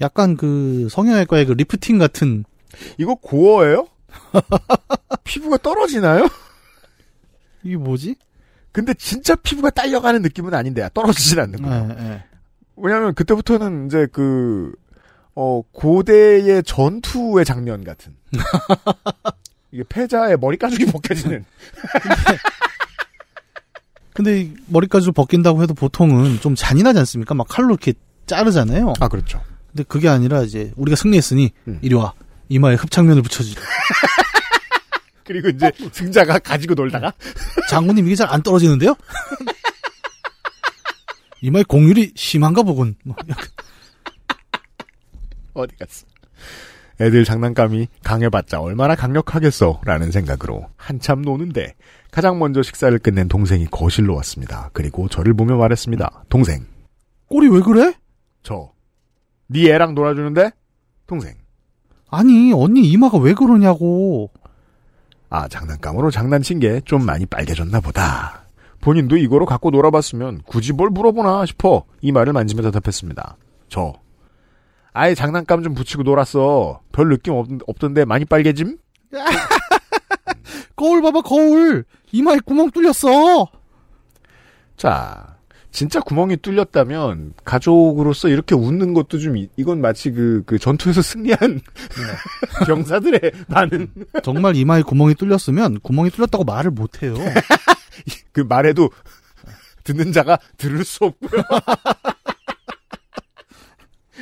약간 그 성형외과의 그 리프팅 같은 이거 gore예요? 피부가 떨어지나요? 이게 뭐지? 근데 진짜 피부가 딸려가는 느낌은 아닌데 떨어지진 않는 거예요. 예, 예. 왜냐하면 그때부터는 이제 그 어, 고대의 전투의 장면 같은. 이게 패자의 머리 가죽이 벗겨지는. 근데 이 머리까지 벗긴다고 해도 보통은 좀 잔인하지 않습니까? 막 칼로 이렇게 자르잖아요. 아, 그렇죠. 근데 그게 아니라 이제 우리가 승리했으니 음. 이리 와 이마에 흡착면을 붙여주자. 그리고 이제 승자가 가지고 놀다가 장군님 이게 잘 안 떨어지는데요? 이마에 공률이 심한가 보군. 뭐 어디 갔어? 애들 장난감이 강해봤자 얼마나 강력하겠어 라는 생각으로 한참 노는데 가장 먼저 식사를 끝낸 동생이 거실로 왔습니다. 그리고 저를 보며 말했습니다. 동생, 꼴이 왜 그래? 저, 네 애랑 놀아주는데? 동생, 아니 언니 이마가 왜 그러냐고. 아, 장난감으로 장난친 게 좀 많이 빨개졌나 보다. 본인도 이거로 갖고 놀아봤으면 굳이 뭘 물어보나 싶어 이 말을 만지며 대답했습니다. 저, 아예 장난감 좀 붙이고 놀았어. 별 느낌 없, 없던데 많이 빨개짐? 거울 봐봐 거울. 이마에 구멍 뚫렸어. 자, 진짜 구멍이 뚫렸다면 가족으로서 이렇게 웃는 것도 좀 이- 이건 마치 그, 그 전투에서 승리한 병사들의 많은 정말 이마에 구멍이 뚫렸으면 구멍이 뚫렸다고 말을 못해요. 그 말에도 듣는 자가 들을 수 없고요.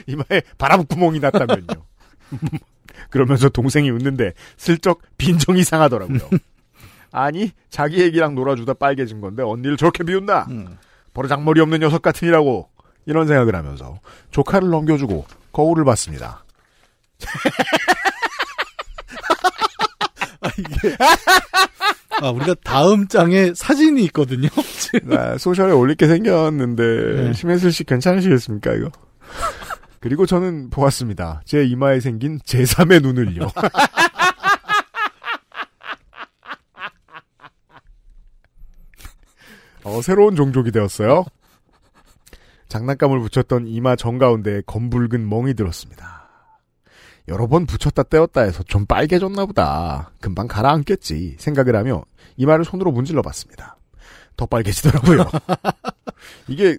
이마에 바람구멍이 났다면요. 그러면서 동생이 웃는데 슬쩍 빈정이 상하더라고요. 아니 자기 애기랑 놀아주다 빨개진 건데 언니를 저렇게 비웃나? 음. 버르장머리 없는 녀석 같으니라고 이런 생각을 하면서 조카를 넘겨주고 거울을 봤습니다. 아 우리가 다음 장에 사진이 있거든요. 나 소셜에 올릴 게 생겼는데 네. 심혜슬 씨 괜찮으시겠습니까 이거? 그리고 저는 보았습니다. 제 이마에 생긴 제3의 눈을요. 어, 새로운 종족이 되었어요. 장난감을 붙였던 이마 정가운데에 검붉은 멍이 들었습니다. 여러 번 붙였다 떼었다 해서 좀 빨개졌나 보다. 금방 가라앉겠지 생각을 하며 이마를 손으로 문질러 봤습니다. 더 빨개지더라고요. 이게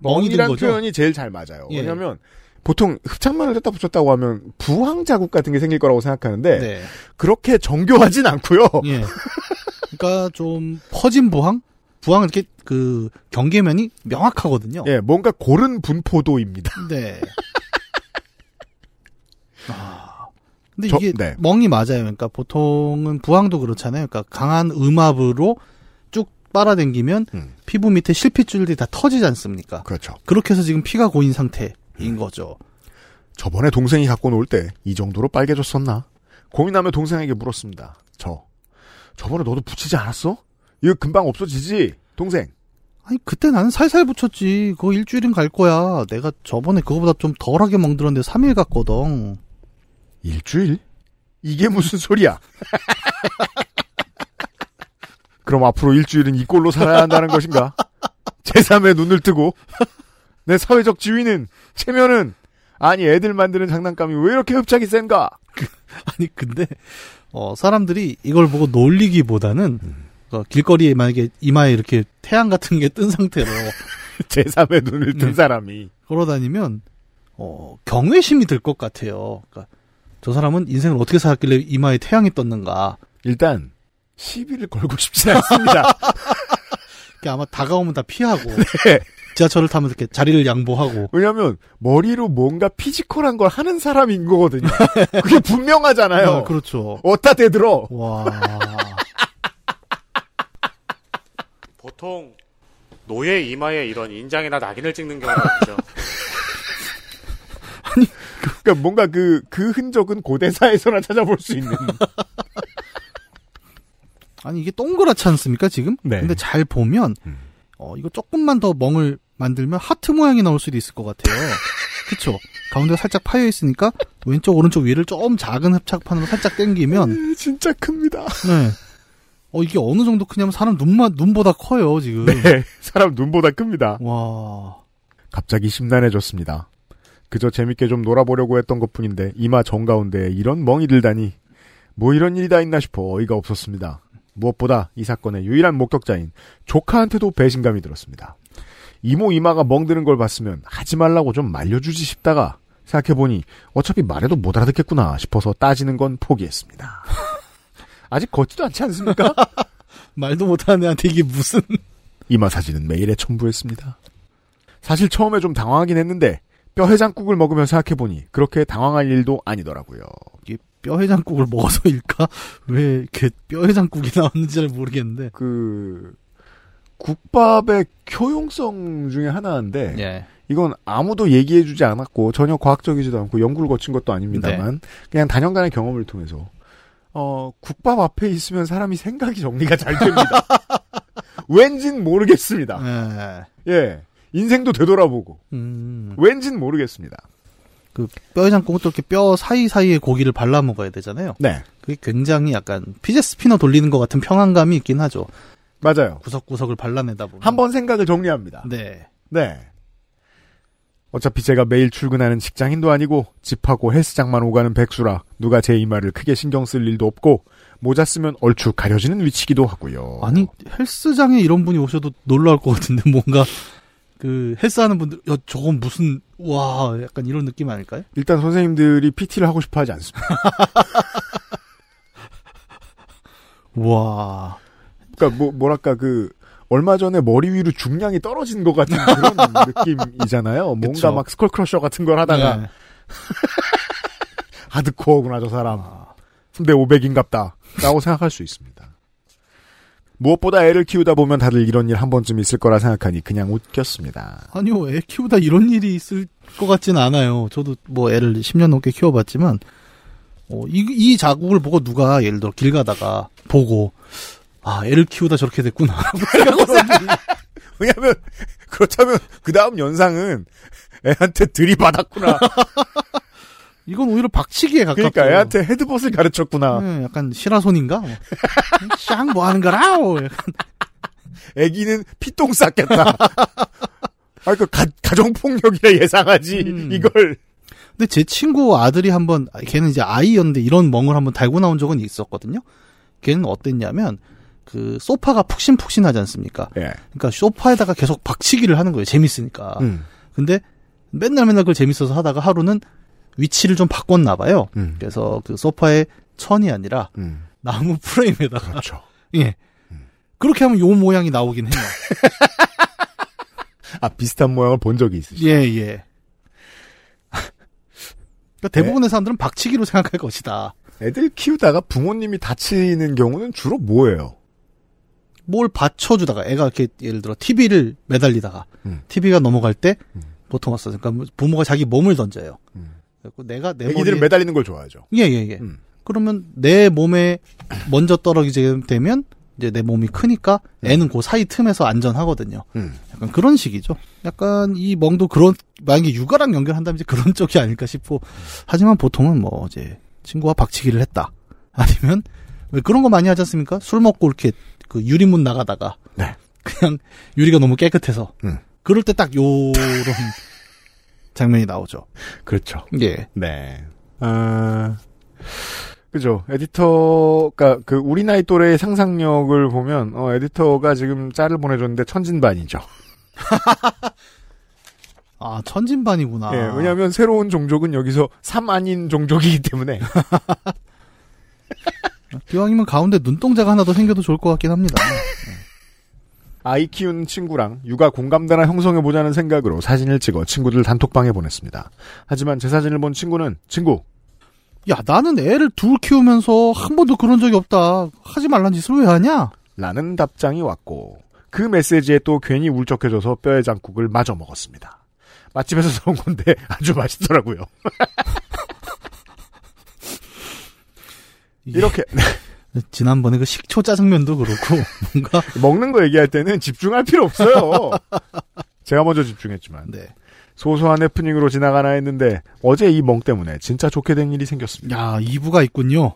멍이 멍이란? 표현이 제일 잘 맞아요. 예. 왜냐하면 보통 흡착만을 뗐다 붙였다고 하면 부항 자국 같은 게 생길 거라고 생각하는데 네. 그렇게 정교하진 않고요. 예. 그러니까 좀 퍼진 부항? 부항은 이렇게 그 경계면이 명확하거든요. 예, 뭔가 고른 분포도입니다. 네. 아, 근데 저- 이게 네. 멍이 맞아요. 그러니까 보통은 부항도 그렇잖아요. 그러니까 강한 음압으로 쭉 빨아당기면 음. 피부 밑에 실핏줄들이 다 터지지 않습니까? 그렇죠. 그렇게 해서 지금 피가 고인 상태 인 음. 거죠. 저번에 동생이 갖고 놀 때 이 정도로 빨개졌었나? 고민하며 동생에게 물었습니다. 저. 저번에 너도 붙이지 않았어? 이거 금방 없어지지? 동생. 아니 그때 나는 살살 붙였지. 그거 일주일은 갈 거야. 내가 저번에 그거보다 좀 덜하게 멍들었는데 3일 갔거든. 일주일? 이게 무슨 소리야? 그럼 앞으로 일주일은 이 꼴로 살아야 한다는 것인가? 제3의 눈을 뜨고 내 사회적 지위는 체면은 아니 애들 만드는 장난감이 왜 이렇게 흡착이 센가? 아니 근데 어 사람들이 이걸 보고 놀리기보다는 어, 길거리에 만약에 이마에 이렇게 태양 같은 게 뜬 상태로 제3의 눈을 뜬 네. 사람이 걸어다니면 어 경외심이 들 것 같아요. 그러니까 저 사람은 인생을 어떻게 살았길래 이마에 태양이 떴는가. 일단 시비를 걸고 싶진 않습니다. 아마 다가오면 다 피하고 네. 지하철을 타면 이렇게 자리를 양보하고 왜냐하면 머리로 뭔가 피지컬한 걸 하는 사람인 거거든요. 그게 분명하잖아요. 아, 그렇죠. 어디다 대들어? 와 보통 노예 이마에 이런 인장이나 낙인을 찍는 경우가 있죠. 그러니까 뭔가 그, 그 흔적은 고대사에서나 찾아볼 수 있는. 아니 이게 동그랗지 않습니까 지금? 네. 근데 잘 보면 음. 어 이거 조금만 더 멍을 만들면 하트 모양이 나올 수도 있을 것 같아요. 그쵸? 가운데가 살짝 파여 있으니까 왼쪽 오른쪽 위를 좀 작은 흡착판으로 살짝 당기면 진짜 큽니다. 네. 어 이게 어느 정도 크냐면 사람 눈만 눈보다 커요 지금. 네. 사람 눈보다 큽니다. 와. 갑자기 심란해졌습니다. 그저 재밌게 좀 놀아보려고 했던 것 뿐인데, 이마 정가운데 이런 멍이 들다니. 뭐 이런 일이 다 있나 싶어 어이가 없었습니다. 무엇보다 이 사건의 유일한 목격자인 조카한테도 배신감이 들었습니다. 이모 이마가 멍드는 걸 봤으면 하지 말라고 좀 말려주지 싶다가 생각해보니 어차피 말해도 못 알아듣겠구나 싶어서 따지는 건 포기했습니다. 아직 걷지도 않지 않습니까? 말도 못하는 애한테 이게 무슨 이마 사진은 메일에 첨부했습니다. 사실 처음에 좀 당황하긴 했는데 뼈 해장국을 먹으며 생각해보니 그렇게 당황할 일도 아니더라고요. 이게 뼈 해장국을 먹어서일까? 왜 이렇게 뼈 해장국이 나왔는지 잘 모르겠는데. 그 국밥의 효용성 중에 하나인데 예. 이건 아무도 얘기해주지 않았고 전혀 과학적이지도 않고 연구를 거친 것도 아닙니다만 그냥 단연간의 경험을 통해서 어 국밥 앞에 있으면 사람이 생각이 정리가 잘 됩니다. 왠진 모르겠습니다. 예. 예. 인생도 되돌아보고 음. 왠진 모르겠습니다. 그뼈 해장국은 또 이렇게 뼈 사이사이에 고기를 발라 먹어야 되잖아요. 네. 그게 굉장히 약간 피제 스피너 돌리는 것 같은 평안감이 있긴 하죠. 맞아요. 구석구석을 발라내다 보면. 한 번 생각을 정리합니다. 네. 네. 어차피 제가 매일 출근하는 직장인도 아니고 집하고 헬스장만 오가는 백수라 누가 제 이마를 크게 신경 쓸 일도 없고 모자 쓰면 얼추 가려지는 위치기도 하고요. 아니 헬스장에 이런 분이 오셔도 놀라울 것 같은데 뭔가 그 헬스하는 분들 야 저건 무슨 와 약간 이런 느낌 아닐까요? 일단 선생님들이 PT를 하고 싶어 하지 않습니다. 와 그러니까 뭐 뭐랄까 그 얼마 전에 머리 위로 중량이 떨어진 것 같은 그런 느낌이잖아요. 뭔가 그쵸. 막 스컬 크러셔 같은 걸 하다가 네. 하드코어구나 저 사람. 근데 500인갑다. 라고 생각할 수 있습니다. 무엇보다 애를 키우다 보면 다들 이런 일 한 번쯤 있을 거라 생각하니 그냥 웃겼습니다. 아니요 애 키우다 이런 일이 있을 것 같지는 않아요. 저도 뭐 애를 10년 넘게 키워봤지만 어, 이, 이 자국을 보고 누가 예를 들어 길 가다가 보고 아 애를 키우다 저렇게 됐구나. 왜냐면 그렇다면 그 다음 연상은 애한테 들이받았구나. 이건 오히려 박치기에 가깝죠. 그러니까 애한테 헤드벗을 가르쳤구나. 네, 약간 시라손인가? 뭐. 샹뭐 하는 거라? 뭐 약간 애기는 피똥 쌌겠다. 아, 그 가, 가정폭력이라 예상하지. 음. 이걸. 근데 제 친구 아들이 한번 아, 걔는 이제 아이였는데 이런 멍을 한번 달고 나온 적은 있었거든요. 걔는 어땠냐면 그 소파가 푹신푹신하지 않습니까? 예. 그러니까 소파에다가 계속 박치기를 하는 거예요. 재밌으니까. 음. 근데 맨날 맨날 그걸 재밌어서 하다가 하루는 위치를 좀 바꿨나 봐요. 음. 그래서 그 소파의 천이 아니라 음. 나무 프레임에다가 그렇죠. 예. 그렇게 하면 요 모양이 나오긴 해요. 아, 비슷한 모양을 본 적이 있으시죠? 예, 예. 그러니까 대부분의 사람들은 박치기로 생각할 것이다. 애들 키우다가 부모님이 다치는 경우는 주로 뭐예요? 뭘 받쳐주다가 애가 이렇게 예를 들어 TV를 매달리다가 음. TV가 넘어갈 때 음. 보통 왔어. 그러니까 뭐 부모가 자기 몸을 던져요. 음. 그래서 내가 내 애기들은 머리에- 매달리는 걸 좋아하죠. 예, 예, 예. 음. 그러면 내 몸에 먼저 떨어지게 되면 이제 내 몸이 크니까 애는 그 사이 틈에서 안전하거든요. 음. 약간 그런 식이죠. 약간 이 멍도 그런 만약에 육아랑 연결한다면 이제 그런 쪽이 아닐까 싶고 하지만 보통은 뭐 이제 친구와 박치기를 했다. 아니면 왜 그런 거 많이 하지 않습니까? 술 먹고 이렇게 그 유리문 나가다가 네. 그냥 유리가 너무 깨끗해서 음. 그럴 때 딱 요런 장면이 나오죠. 그렇죠. 예. 네. 아, 그죠. 에디터가, 그, 우리 나이 또래의 상상력을 보면, 어, 에디터가 지금 짤을 보내줬는데 천진반이죠. 아 천진반이구나. 예, 왜냐면 새로운 종족은 여기서 삼 아닌 종족이기 때문에. 기왕이면 가운데 눈동자가 하나 더 생겨도 좋을 것 같긴 합니다. 아이 키우는 친구랑 육아 공감대나 형성해보자는 생각으로 사진을 찍어 친구들 단톡방에 보냈습니다. 하지만 제 사진을 본 친구는, 친구, 야 나는 애를 둘 키우면서 한 번도 그런 적이 없다. 하지 말란 짓을 왜 하냐? 라는 답장이 왔고, 그 메시지에 또 괜히 울적해져서 뼈의 장국을 마저 먹었습니다. 맛집에서 사온 건데 아주 맛있더라고요. 이렇게 지난번에 그 식초 짜장면도 그렇고 뭔가 먹는 거 얘기할 때는 집중할 필요 없어요. 제가 먼저 집중했지만 네. 소소한 해프닝으로 지나가나 했는데 어제 이 멍 때문에 진짜 좋게 된 일이 생겼습니다. 야 2부가 있군요.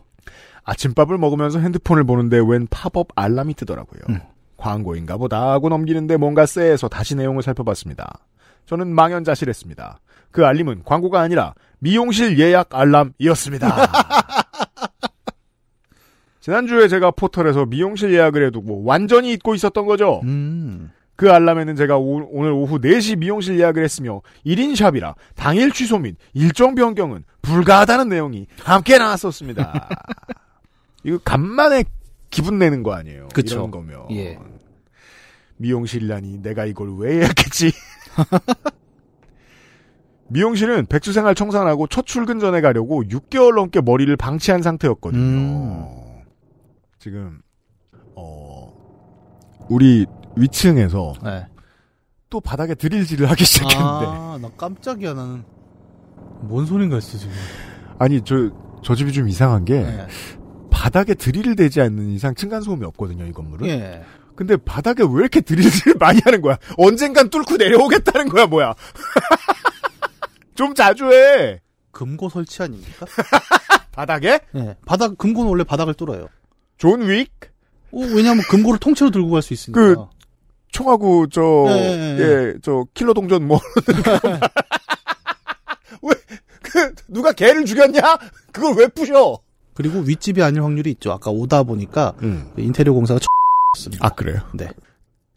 아침밥을 먹으면서 핸드폰을 보는데 웬 팝업 알람이 뜨더라고요. 음. 광고인가 보다 하고 넘기는데 뭔가 쎄해서 다시 내용을 살펴봤습니다. 저는 망연자실했습니다. 그 알림은 광고가 아니라 미용실 예약 알람이었습니다. 지난주에 제가 포털에서 미용실 예약을 해두고 완전히 잊고 있었던 거죠. 음. 그 알람에는 제가 오, 오늘 오후 4시 미용실 예약을 했으며 1인 샵이라 당일 취소 및 일정 변경은 불가하다는 내용이 함께 나왔었습니다. 이거 간만에 기분 내는 거 아니에요. 그쵸. 이런 거면. 예. 미용실이라니 내가 이걸 왜 예약했지? 미용실은 백수생활 청산하고 첫 출근 전에 가려고 6개월 넘게 머리를 방치한 상태였거든요. 음. 지금 어 우리 위층에서 네. 또 바닥에 드릴질을 하기 시작했는데 아, 나 깜짝이야 나는 뭔 소린가 했어 지금. 아니 저 저 집이 좀 이상한 게 네. 바닥에 드릴을 대지 않는 이상 층간 소음이 없거든요 이 건물은. 예. 근데 바닥에 왜 이렇게 드릴질을 많이 하는 거야? 언젠간 뚫고 내려오겠다는 거야 뭐야? 좀 자주 해. 금고 설치 아닙니까? 바닥에? 예. 바닥 금고는 원래 바닥을 뚫어요. 존 윅? 어, 왜냐하면 금고를 통째로 들고 갈 수 있으니까. 그, 총하고 저 예, 예, 예, 예. 저 킬러 동전 뭐 왜 그 누가 개를 죽였냐? 그걸 왜 부셔? 그리고 윗집이 아닐 확률이 있죠. 아까 오다 보니까 음. 인테리어 공사가 습니다 아 그래요? 네.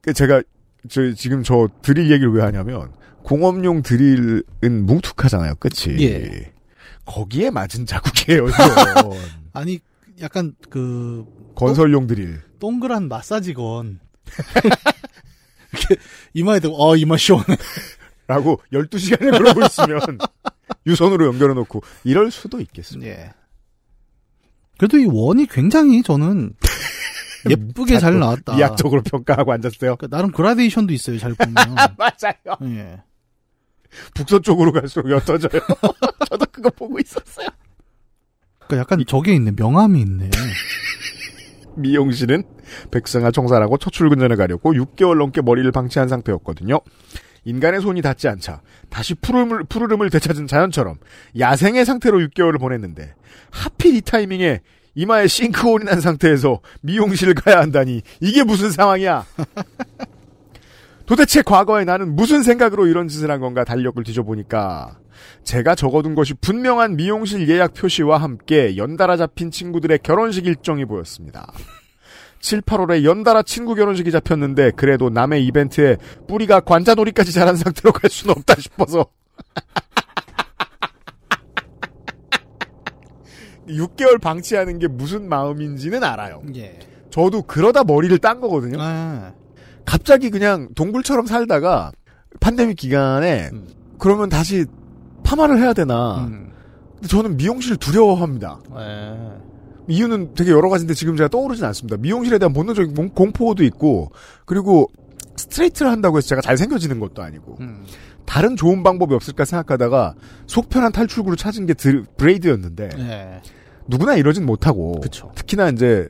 그 제가 저 지금 저 드릴 얘기를 왜 하냐면 공업용 드릴은 뭉툭하잖아요, 끝이. 예. 거기에 맞은 자국이에요. 아니 약간 그 건설용 드릴. 동그란 마사지건 이렇게 이마에 대고 어 이마 시원해. 라고 12시간을 그러고 있으면 유선으로 연결해 놓고 이럴 수도 있겠습니다. 예. 그래도 이 원이 굉장히 저는 예쁘게 잘 나왔다. 미학적으로 평가하고 앉았어요. 그러니까 나름 그라데이션도 있어요. 잘 보면. 맞아요. 예. 북서쪽으로 갈수록 옅어져요. 저도 그거 보고 있었어요. 그러니까 약간 저게 있네. 명암이 있네. 미용실은 백성아 청산하고 첫 출근 전에 가려고 6개월 넘게 머리를 방치한 상태였거든요. 인간의 손이 닿지 않자 다시 푸르름을, 푸르름을 되찾은 자연처럼 야생의 상태로 6개월을 보냈는데 하필 이 타이밍에 이마에 싱크홀이 난 상태에서 미용실을 가야 한다니 이게 무슨 상황이야? 도대체 과거에 나는 무슨 생각으로 이런 짓을 한 건가 달력을 뒤져보니까 제가 적어둔 것이 분명한 미용실 예약 표시와 함께 연달아 잡힌 친구들의 결혼식 일정이 보였습니다. 7, 8월에 연달아 친구 결혼식이 잡혔는데 그래도 남의 이벤트에 뿌리가 관자놀이까지 자란 상태로 갈 수는 없다 싶어서 6개월 방치하는 게 무슨 마음인지는 알아요. 예. 저도 그러다 머리를 딴 거거든요. 아, 갑자기 그냥 동굴처럼 살다가 팬데믹 기간에 음. 그러면 다시 파마를 해야 되나. 음. 근데 저는 미용실을 두려워합니다. 예. 이유는 되게 여러 가지인데 지금 제가 떠오르진 않습니다. 미용실에 대한 본능적인 공- 공포도 있고 그리고 스트레이트를 한다고 해서 제가 잘생겨지는 것도 아니고 음. 다른 좋은 방법이 없을까 생각하다가 속편한 탈출구를 찾은 게 드- braid였는데 예. 누구나 이러진 못하고 그쵸. 특히나 이제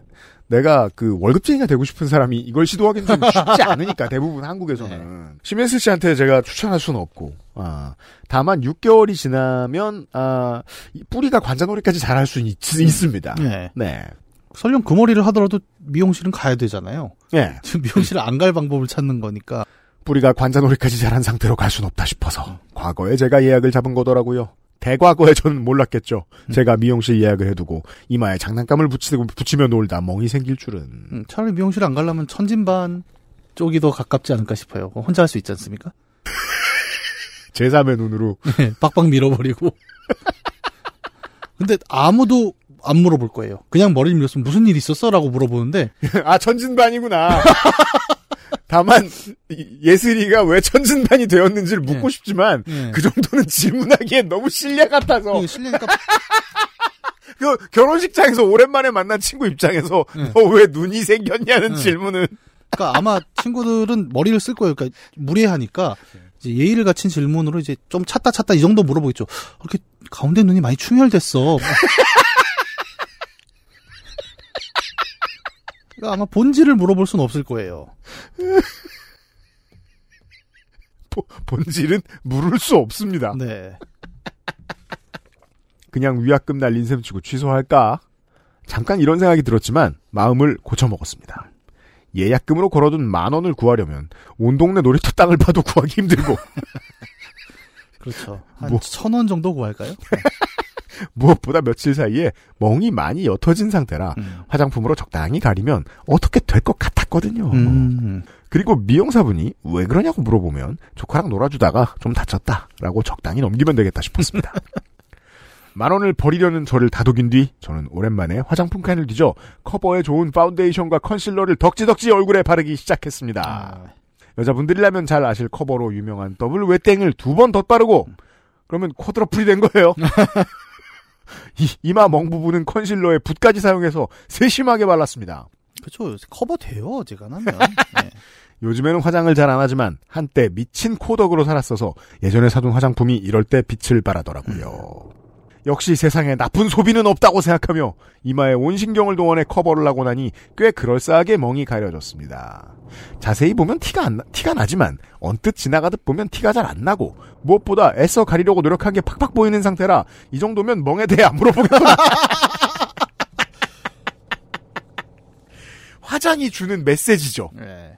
내가 그 월급쟁이가 되고 싶은 사람이 이걸 시도하기는 좀 쉽지 않으니까 대부분 한국에서는 심현슬 씨한테 제가 추천할 수는 없고 아 다만 6개월이 지나면 아이 뿌리가 관자놀이까지 자랄 수 있, 습니다 예. 네. 설령 그 머리를 하더라도 미용실은 가야 되잖아요. 예. 지금 미용실을 안갈 방법을 찾는 거니까. 뿌리가 관자놀이까지 자란 상태로 갈 수는 없다 싶어서 과거에 제가 예약을 잡은 거더라고요. 대과거에 저는 몰랐겠죠. 제가 미용실 예약을 해두고 이마에 장난감을 붙이고 붙이며 놀다 멍이 생길 줄은. 음, 차라리 미용실 안 가려면 천진반 쪽이 더 가깝지 않을까 싶어요. 혼자 할 수 있지 않습니까? 제3의 눈으로 네, 빡빡 밀어버리고. 근데 아무도 안 물어볼 거예요. 그냥 머리를 밀었으면 무슨 일 있었어? 라고 물어보는데, 아 천진반이구나. 다만 이- 예슬이가 왜 천진반이 되었는지를 묻고 예. 싶지만 예. 그 정도는 질문하기엔 너무 실례 같아서 그 실례니까 그 결혼식장에서 오랜만에 만난 친구 입장에서 예. 너왜 눈이 생겼냐는 예. 질문은 그러니까 아마 친구들은 머리를 쓸 거예요. 그러니까 무례하니까 예의를 갖춘 질문으로 이제 좀 찾다 찾다 이 정도 물어보겠죠. 이렇게 가운데 눈이 많이 충혈됐어. 그러니까 아마 본질을 물어볼 수는 없을 거예요. 보- 본질은 물을 수 없습니다. 네. 그냥 위약금 날린 셈 치고 취소할까? 잠깐 이런 생각이 들었지만 마음을 고쳐먹었습니다. 예약금으로 걸어둔 만 원을 구하려면 온 동네 놀이터 땅을 봐도 구하기 힘들고 그렇죠. 한 뭐. 천원 정도 구할까요? 무엇보다 며칠 사이에 멍이 많이 옅어진 상태라 음. 화장품으로 적당히 가리면 어떻게 될 것 같았거든요. 음. 그리고 미용사분이 왜 그러냐고 물어보면 조카랑 놀아주다가 좀 다쳤다라고 적당히 넘기면 되겠다 싶었습니다. 만 원을 버리려는 저를 다독인 뒤 저는 오랜만에 화장품 칸을 뒤져 커버에 좋은 파운데이션과 컨실러를 덕지덕지 얼굴에 바르기 시작했습니다. 아, 여자분들이라면 잘 아실 커버로 유명한 더블 웨땡을 두 번 덧바르고 그러면 quadruple이 된 거예요. 이, 이마 멍 부분은 컨실러에 붓까지 사용해서 세심하게 발랐습니다. 그렇죠. 커버 돼요. 어지간하면. 네. 요즘에는 화장을 잘 안 하지만 한때 미친 코덕으로 살았어서 예전에 사둔 화장품이 이럴 때 빛을 발하더라고요. 역시 세상에 나쁜 소비는 없다고 생각하며 이마에 온 신경을 동원해 커버를 하고 나니 꽤 그럴싸하게 멍이 가려졌습니다. 자세히 보면 티가 안 나, 티가 나지만 언뜻 지나가듯 보면 티가 잘 안 나고 무엇보다 애써 가리려고 노력한 게 팍팍 보이는 상태라 이 정도면 멍에 대해 안 물어보겠구나. 화장이 주는 메시지죠. 네.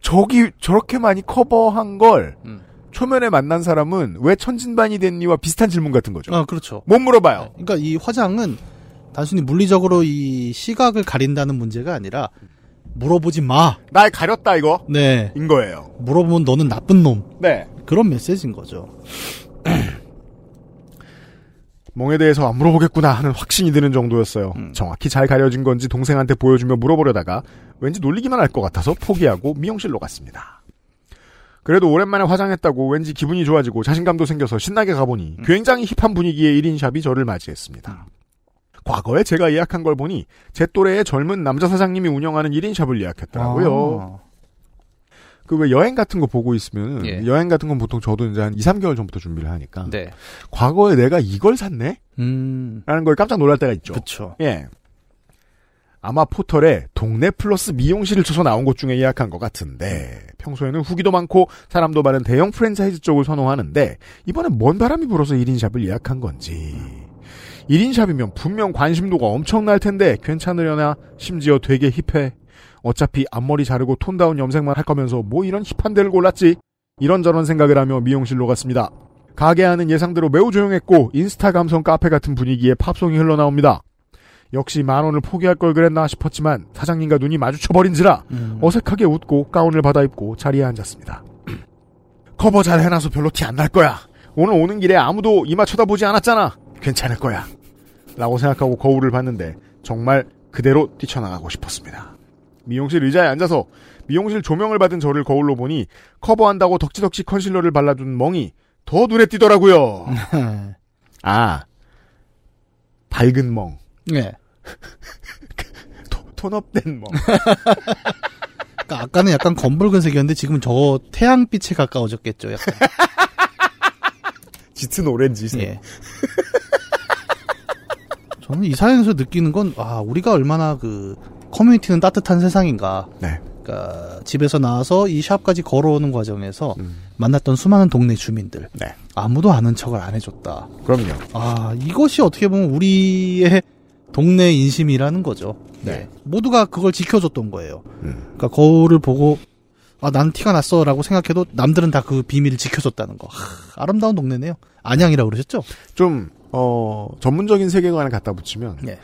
저기 저렇게 많이 커버한 걸 음. 초면에 만난 사람은 왜 천진반이 됐니와 비슷한 질문 같은 거죠. 아, 그렇죠. 못 물어봐요. 그러니까 이 화장은 단순히 물리적으로 이 시각을 가린다는 문제가 아니라 물어보지 마. 날 가렸다 이거. 네. 인 거예요. 물어보면 너는 나쁜 놈. 네. 그런 메시지인 거죠. 멍에 대해서 안 물어보겠구나 하는 확신이 드는 정도였어요. 음. 정확히 잘 가려진 건지 동생한테 보여주며 물어보려다가 왠지 놀리기만 할 것 같아서 포기하고 미용실로 갔습니다. 그래도 오랜만에 화장했다고 왠지 기분이 좋아지고 자신감도 생겨서 신나게 가보니 굉장히 힙한 분위기의 1인샵이 저를 맞이했습니다. 과거에 제가 예약한 걸 보니 제 또래의 젊은 남자 사장님이 운영하는 1인샵을 예약했더라고요. 아. 그왜 여행 같은 거 보고 있으면 예. 여행 같은 건 보통 저도 이제 한 2, 3개월 전부터 준비를 하니까 네. 과거에 내가 이걸 샀네? 음. 라는 걸 깜짝 놀랄 때가 있죠. 그렇죠. 예. 아마 포털에 동네 플러스 미용실을 쳐서 나온 곳 중에 예약한 것 같은데 평소에는 후기도 많고 사람도 많은 대형 프랜차이즈 쪽을 선호하는데 이번엔 뭔 바람이 불어서 1인샵을 예약한 건지. 1인샵이면 분명 관심도가 엄청날 텐데 괜찮으려나 심지어 되게 힙해. 어차피 앞머리 자르고 tone down 염색만 할 거면서 뭐 이런 힙한 데를 골랐지? 이런저런 생각을 하며 미용실로 갔습니다. 가게 안은 예상대로 매우 조용했고 인스타 감성 카페 같은 분위기에 팝송이 흘러나옵니다 역시 만 원을 포기할 걸 그랬나 싶었지만 사장님과 눈이 마주쳐버린지라 음. 어색하게 웃고 가운을 받아 입고 자리에 앉았습니다. 커버 잘 해놔서 별로 티 안 날 거야. 오늘 오는 길에 아무도 이마 쳐다보지 않았잖아. 괜찮을 거야. 라고 생각하고 거울을 봤는데 정말 그대로 뛰쳐나가고 싶었습니다. 미용실 의자에 앉아서 미용실 조명을 받은 저를 거울로 보니 커버한다고 덕지덕지 컨실러를 발라둔 멍이 더 눈에 띄더라고요. 아, 밝은 멍. 네. 토, 톤업된 멍. 그러니까 아까는 약간 검붉은색이었는데 지금 저 태양빛에 가까워졌겠죠. 약간. 짙은 오렌지색. 예. 저는 이 사연에서 느끼는 건, 아, 우리가 얼마나 그, 커뮤니티는 따뜻한 세상인가. 네. 그러니까 집에서 나와서 이 샵까지 걸어오는 과정에서 음. 만났던 수많은 동네 주민들. 네. 아무도 아는 척을 안 해줬다. 그럼요. 아, 이것이 어떻게 보면 우리의 동네 인심이라는 거죠. 네. 모두가 그걸 지켜줬던 거예요. 음. 그러니까 거울을 보고 아, 난 티가 났어라고 생각해도 남들은 다 그 비밀을 지켜줬다는 거. 하, 아름다운 동네네요. 안양이라고 그러셨죠? 좀, 어, 전문적인 세계관을 갖다 붙이면, 네.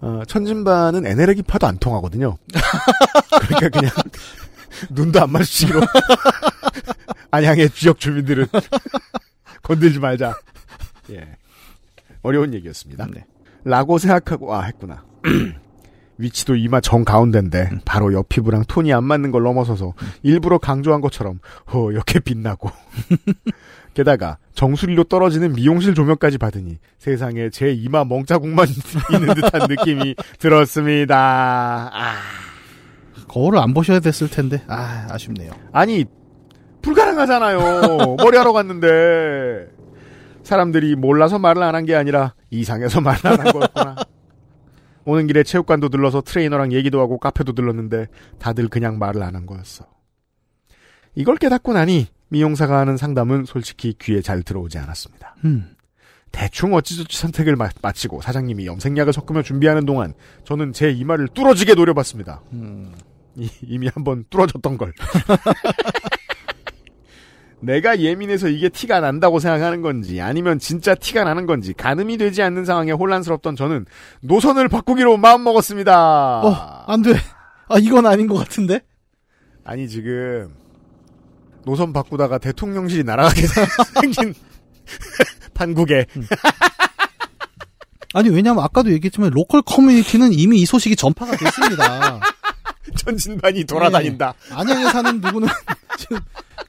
어, 천진반은 에네르기파도 안 통하거든요. 그러니까 그냥, 눈도 안 마주치기로. 안양의 지역 주민들은 건들지 말자. 예. 어려운 얘기였습니다. 네. 라고 생각하고, 아, 했구나. 위치도 이마 정 가운데인데, 바로 옆 피부랑 톤이 안 맞는 걸 넘어서서, 일부러 강조한 것처럼, 허, 이렇게 빛나고. 게다가, 정수리로 떨어지는 미용실 조명까지 받으니, 세상에 제 이마 멍자국만 있는 듯한 느낌이 들었습니다. 아. 거울을 안 보셔야 됐을 텐데. 아, 아쉽네요. 아니, 불가능하잖아요. 머리하러 갔는데. 사람들이 몰라서 말을 안 한 게 아니라 이상해서 한 거였구나. 오는 길에 체육관도 들러서 트레이너랑 얘기도 하고 카페도 들렀는데 다들 그냥 말을 안 한 거였어. 이걸 깨닫고 나니 미용사가 하는 상담은 솔직히 귀에 잘 들어오지 않았습니다. 음. 대충 어찌저찌 선택을 마, 마치고 사장님이 염색약을 섞으며 준비하는 동안 저는 제 이마를 뚫어지게 노려봤습니다. 음. 이, 이미 한번 뚫어졌던 걸. 내가 예민해서 이게 티가 난다고 생각하는 건지 아니면 진짜 티가 나는 건지 가늠이 되지 않는 상황에 혼란스럽던 저는 노선을 바꾸기로 마음먹었습니다. 어, 안 돼. 아, 이건 아닌 것 같은데? 아니 지금 노선 바꾸다가 대통령실이 날아가게 생긴 판국에 아니, 왜냐면 아까도 얘기했지만 로컬 커뮤니티는 이미 이 소식이 전파가 됐습니다. 전진반이 돌아다닌다. 네. 안양에 사는 누구는 지금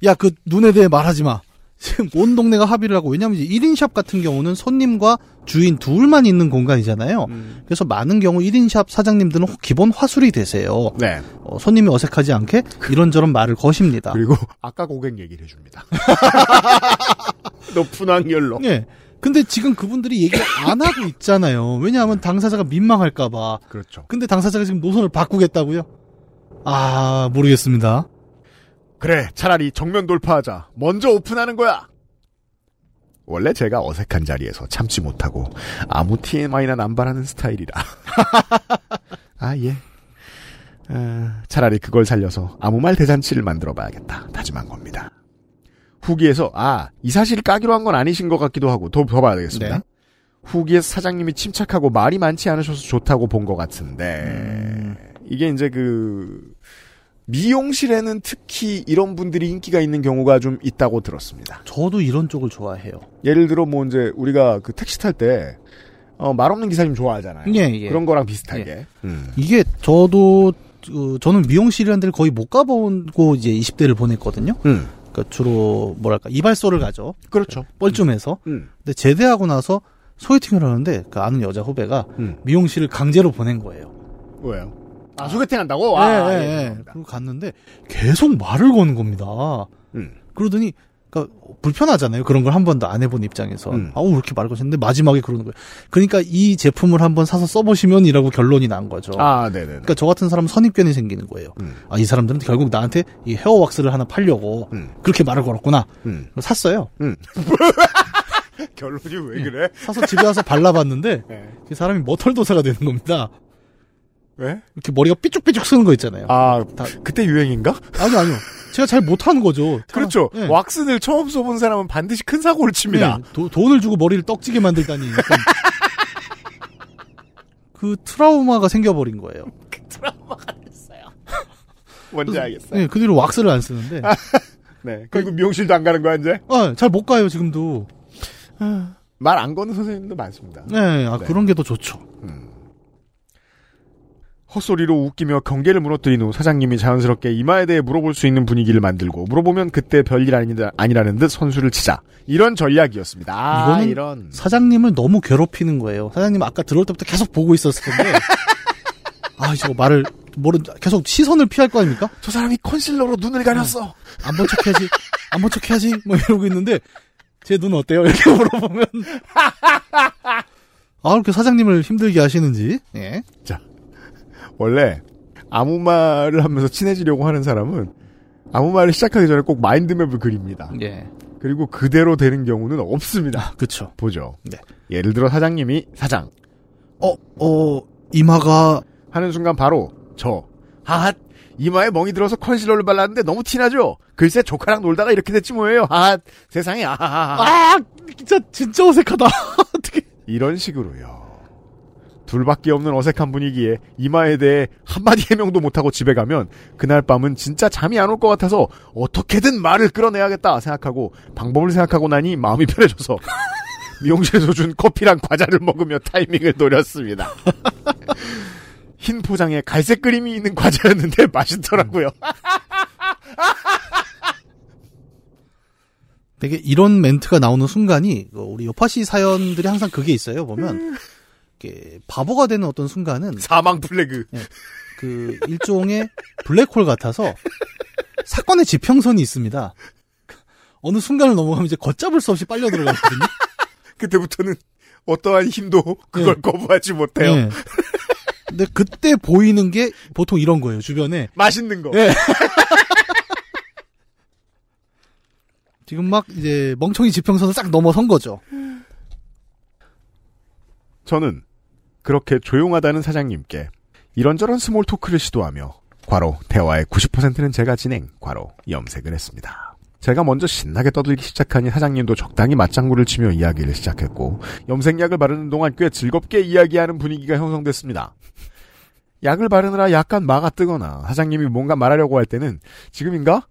야 그 눈에 대해 말하지 마. 지금 온 동네가 합의를 하고 왜냐면 이제 1인 샵 같은 경우는 손님과 주인 둘만 있는 공간이잖아요. 음. 그래서 많은 경우 1인 샵 사장님들은 기본 화술이 되세요. 네. 어, 손님이 어색하지 않게 이런저런 말을 거십니다. 그리고 아까 고객 얘기를 해줍니다. 높은 확률로. 예. 근데 지금 그분들이 얘기를 안 하고 있잖아요. 왜냐하면 당사자가 민망할까봐. 그렇죠. 근데 당사자가 지금 노선을 바꾸겠다고요? 아 모르겠습니다. 그래, 차라리 정면 돌파하자. 먼저 오픈하는 거야. 원래 제가 어색한 자리에서 참지 못하고 아무 TMI나 남발하는 스타일이라. 아 예. 어, 차라리 그걸 살려서 아무 말 대잔치를 만들어봐야겠다. 다짐한 겁니다. 후기에서 아 이 사실 까기로 한 건 아니신 것 같기도 하고 더, 더 봐야 되겠습니다. 네. 후기에서 사장님이 침착하고 말이 많지 않으셔서 좋다고 본 것 같은데 이게 이제 그 미용실에는 특히 이런 분들이 인기가 있는 경우가 좀 있다고 들었습니다. 저도 이런 쪽을 좋아해요. 예를 들어 뭐 이제 우리가 그 택시 탈때 어, 말 없는 기사님 좋아하잖아요. 예, 예. 그런 거랑 비슷하게. 음. 이게 저도 어, 저는 미용실이라는 데를 거의 못 가보고 이제 20대를 보냈거든요. 음. 그러니까 주로 뭐랄까 이발소를 가죠. 그렇죠. 뻘쭘해서. 음. 근데 제대하고 나서 소개팅을 하는데 그 아는 여자 후배가 음. 미용실을 강제로 보낸 거예요. 왜요? 아, 소개팅 한다고? 예, 아, 예, 예, 예. 그리고 갔는데 계속 말을 거는 겁니다. 음. 그러더니 그러니까 불편하잖아요. 그런 걸 한 번도 안 해본 입장에서. 음. 아우 왜 이렇게 말을 거셨는데 마지막에 그러는 거예요. 그러니까 이 제품을 한번 사서 써보시면이라고 결론이 난 거죠. 아, 네네. 그러니까 저 같은 사람은 선입견이 생기는 거예요. 음. 아, 이 사람들은 결국 나한테 이 헤어 왁스를 하나 팔려고 음. 그렇게 말을 걸었구나. 음. 샀어요. 결론이 왜 그래? 사서 집에 와서 발라봤는데 네. 그 사람이 머털도사가 되는 겁니다. 왜? 이렇게 머리가 삐쭉삐쭉 쓰는 거 있잖아요. 아, 다- 그때 유행인가? 아니요, 아니요. 제가 잘 못하는 거죠. 그렇죠. 네. 왁스를 처음 써본 사람은 반드시 큰 사고를 칩니다. 네, 도- 돈을 주고 머리를 떡지게 만들다니. 그 트라우마가 생겨버린 거예요. 뭔지 알겠어요. 네, 그 뒤로 왁스를 안 쓰는데. 네. 그리고 미용실도 안 가는 거야, 이제? 아, 잘 못 가요, 지금도. 말 안 거는 선생님도 많습니다. 네, 아, 네. 그런 게 더 좋죠. 헛소리로 웃기며 경계를 무너뜨린 후 사장님이 자연스럽게 이마에 대해 물어볼 수 있는 분위기를 만들고 물어보면 그때 별일 아니다, 아니라는 듯 선수를 치자. 이런 전략이었습니다. 아, 이거는 이런. 사장님을 너무 괴롭히는 거예요. 사장님 아까 들어올 때부터 계속 보고 있었을 텐데. 아, 저거 말을, 모른, 계속 시선을 피할 거 아닙니까? 저 사람이 컨실러로 눈을 가렸어. 안본 척 해야지, 안 본 척 해야지, 뭐 이러고 있는데, 제 눈 어때요? 이렇게 물어보면. 아, 이렇게 사장님을 힘들게 하시는지, 예. 원래 아무 말을 하면서 친해지려고 하는 사람은 아무 말을 시작하기 전에 꼭 마인드맵을 그립니다. 예. 그리고 그대로 되는 경우는 없습니다. 그쵸. 보죠. 네. 예를 들어 사장님이 사장 어, 어, 이마가, 하는 순간 바로 저 하핫 이마에 멍이 들어서 컨실러를 발랐는데 너무 티나죠? 글쎄 조카랑 놀다가 이렇게 됐지 뭐예요. 하핫 세상에 아하하 아! 진짜, 진짜 어색하다. 어떻게. 이런 식으로요. 둘밖에 없는 어색한 분위기에 이마에 대해 한마디 해명도 못하고 집에 가면 그날 밤은 진짜 잠이 안 올 것 같아서 어떻게든 말을 끌어내야겠다 생각하고 방법을 생각하고 나니 마음이 편해져서 미용실에서 준 커피랑 과자를 먹으며 타이밍을 노렸습니다. 흰 포장에 갈색 그림이 있는 과자였는데 맛있더라고요. 되게 이런 멘트가 나오는 순간이 그 우리 요파시 사연들이 항상 그게 있어요. 보면 이렇게 바보가 되는 어떤 순간은 사망 플래그. 그 일종의 블랙홀 같아서 사건의 지평선이 있습니다. 어느 순간을 넘어가면 이제 걷잡을 수 없이 빨려 들어가거든요. 그때부터는 어떠한 힘도 그걸 네. 거부하지 못해요. 네. 근데 그때 보이는 게 보통 이런 거예요. 주변에 맛있는 거. 네. 지금 막 이제 멍청이 지평선을 싹 넘어선 거죠. 저는 그렇게 조용하다는 사장님께 이런저런 small talk를 시도하며 괄호 대화의 90%는 제가 진행 괄호 염색을 했습니다. 제가 먼저 신나게 떠들기 시작하니 사장님도 적당히 맞장구를 치며 이야기를 시작했고 염색약을 바르는 동안 꽤 즐겁게 이야기하는 분위기가 형성됐습니다. 약을 바르느라 약간 마가 뜨거나 사장님이 뭔가 말하려고 할 때는 지금인가?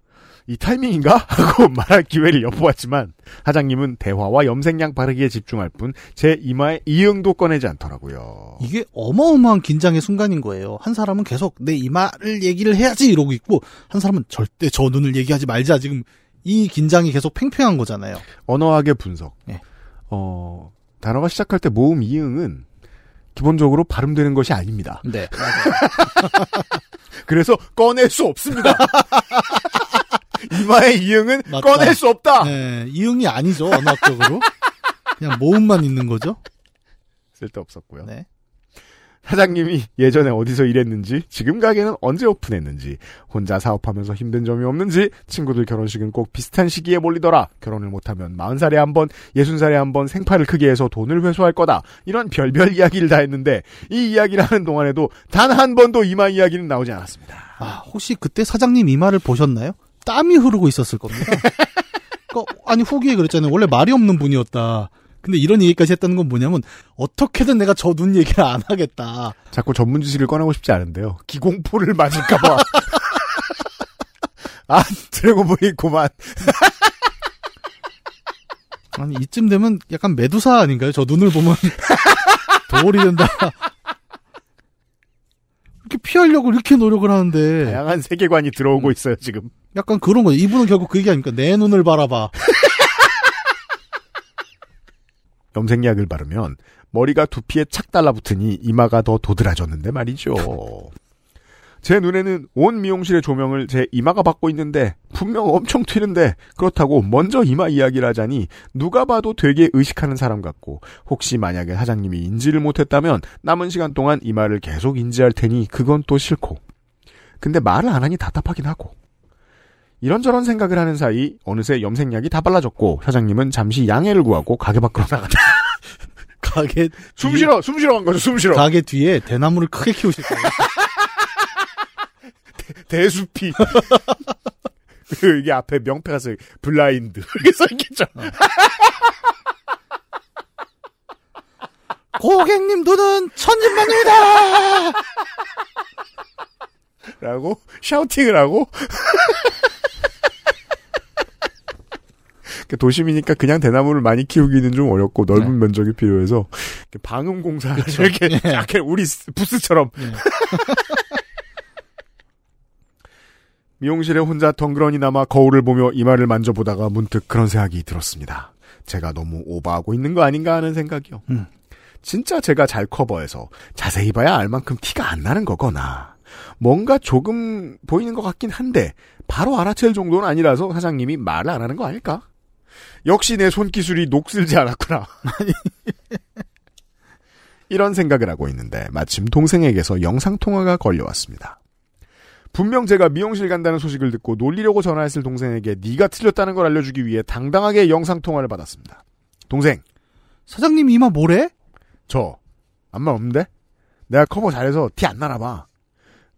이 타이밍인가? 하고 말할 기회를 엿보았지만 사장님은 대화와 염색약 바르기에 집중할 뿐 제 이마에 이응도 꺼내지 않더라고요. 이게 어마어마한 긴장의 순간인 거예요. 한 사람은 계속 내 이마를 얘기를 해야지 이러고 있고 한 사람은 절대 저 눈을 얘기하지 말자 지금 이 긴장이 계속 팽팽한 거잖아요. 언어학의 분석. 네. 어, 단어가 시작할 때 모음 이응은 기본적으로 발음되는 것이 아닙니다. 네. 그래서 꺼낼 수 없습니다. 이마의 이응은 맞다. 꺼낼 수 없다. 네, 이응이 아니죠 언어학적으로. 그냥 모음만 있는 거죠. 쓸데 없었고요. 네. 사장님이 예전에 어디서 일했는지, 지금 가게는 언제 오픈했는지, 혼자 사업하면서 힘든 점이 없는지, 친구들 결혼식은 꼭 비슷한 시기에 몰리더라. 결혼을 못하면 40살에 한 번, 60살에 한 번 생파를 크게 해서 돈을 회수할 거다. 이런 별별 이야기를 다 했는데, 이 이야기를 하는 동안에도 단 한 번도 이마 이야기는 나오지 않았습니다. 아 혹시 그때 사장님 이마를 보셨나요? 땀이 흐르고 있었을 겁니다. 그러니까 아니 후기에 그랬잖아요. 원래 말이 없는 분이었다. 근데 이런 얘기까지 했다는 건 뭐냐면 어떻게든 내가 저 눈 얘기를 안 하겠다. 자꾸 전문 지식을 꺼내고 싶지 않은데요. 기공포를 맞을까봐. 아, 드래곤볼이 있구만. 아니 이쯤 되면 약간 메두사 아닌가요? 저 눈을 보면 도올이 된다. 이렇게 피하려고 이렇게 노력을 하는데 다양한 세계관이 들어오고 있어요, 지금. 약간 그런 거죠. 이분은 결국 그 얘기 아닙니까? 내 눈을 바라봐. 염색약을 바르면 머리가 두피에 착 달라붙으니 이마가 더 도드라졌는데 말이죠. 제 눈에는 온 미용실의 조명을 제 이마가 받고 있는데 분명 엄청 튀는데 그렇다고 먼저 이마 이야기를 하자니 누가 봐도 되게 의식하는 사람 같고 혹시 만약에 사장님이 인지를 못했다면 남은 시간 동안 이마를 계속 인지할 테니 그건 또 싫고 근데 말을 안 하니 답답하긴 하고 이런저런 생각을 하는 사이 어느새 염색약이 다 발라졌고 사장님은 잠시 양해를 구하고 가게 밖으로 나갔다. 가게 숨 쉬러 숨 쉬러 간 거죠. 숨 쉬러. 가게 뒤에 대나무를 크게 키우실 거예요. 대수피. 그리고 이게 앞에 명패가 써 블라인드 이렇게 써 있겠죠. 고객님 눈은 천진만입니다. 라고 샤우팅을 하고 그 도심이니까 그냥 대나무를 많이 키우기는 좀 어렵고 넓은 네. 면적이 필요해서 방음 공사 이렇게 예. 우리 스- 부스처럼 예. 미용실에 혼자 덩그러니 남아 거울을 보며 이마를 만져보다가 문득 그런 생각이 들었습니다. 제가 너무 오버하고 있는 거 아닌가 하는 생각이요. 음. 진짜 제가 잘 커버해서 자세히 봐야 알 만큼 티가 안 나는 거거나 뭔가 조금 보이는 것 같긴 한데 바로 알아챌 정도는 아니라서 사장님이 말을 안 하는 거 아닐까? 역시 내 손기술이 녹슬지 않았구나. 이런 생각을 하고 있는데 마침 동생에게서 영상통화가 걸려왔습니다. 분명 제가 미용실 간다는 소식을 듣고 놀리려고 전화했을 동생에게 네가 틀렸다는 걸 알려주기 위해 당당하게 영상 통화를 받았습니다. 동생, 사장님 이마 뭐래? 저말 없는데? 내가 커버 잘해서 티 안 나나 봐.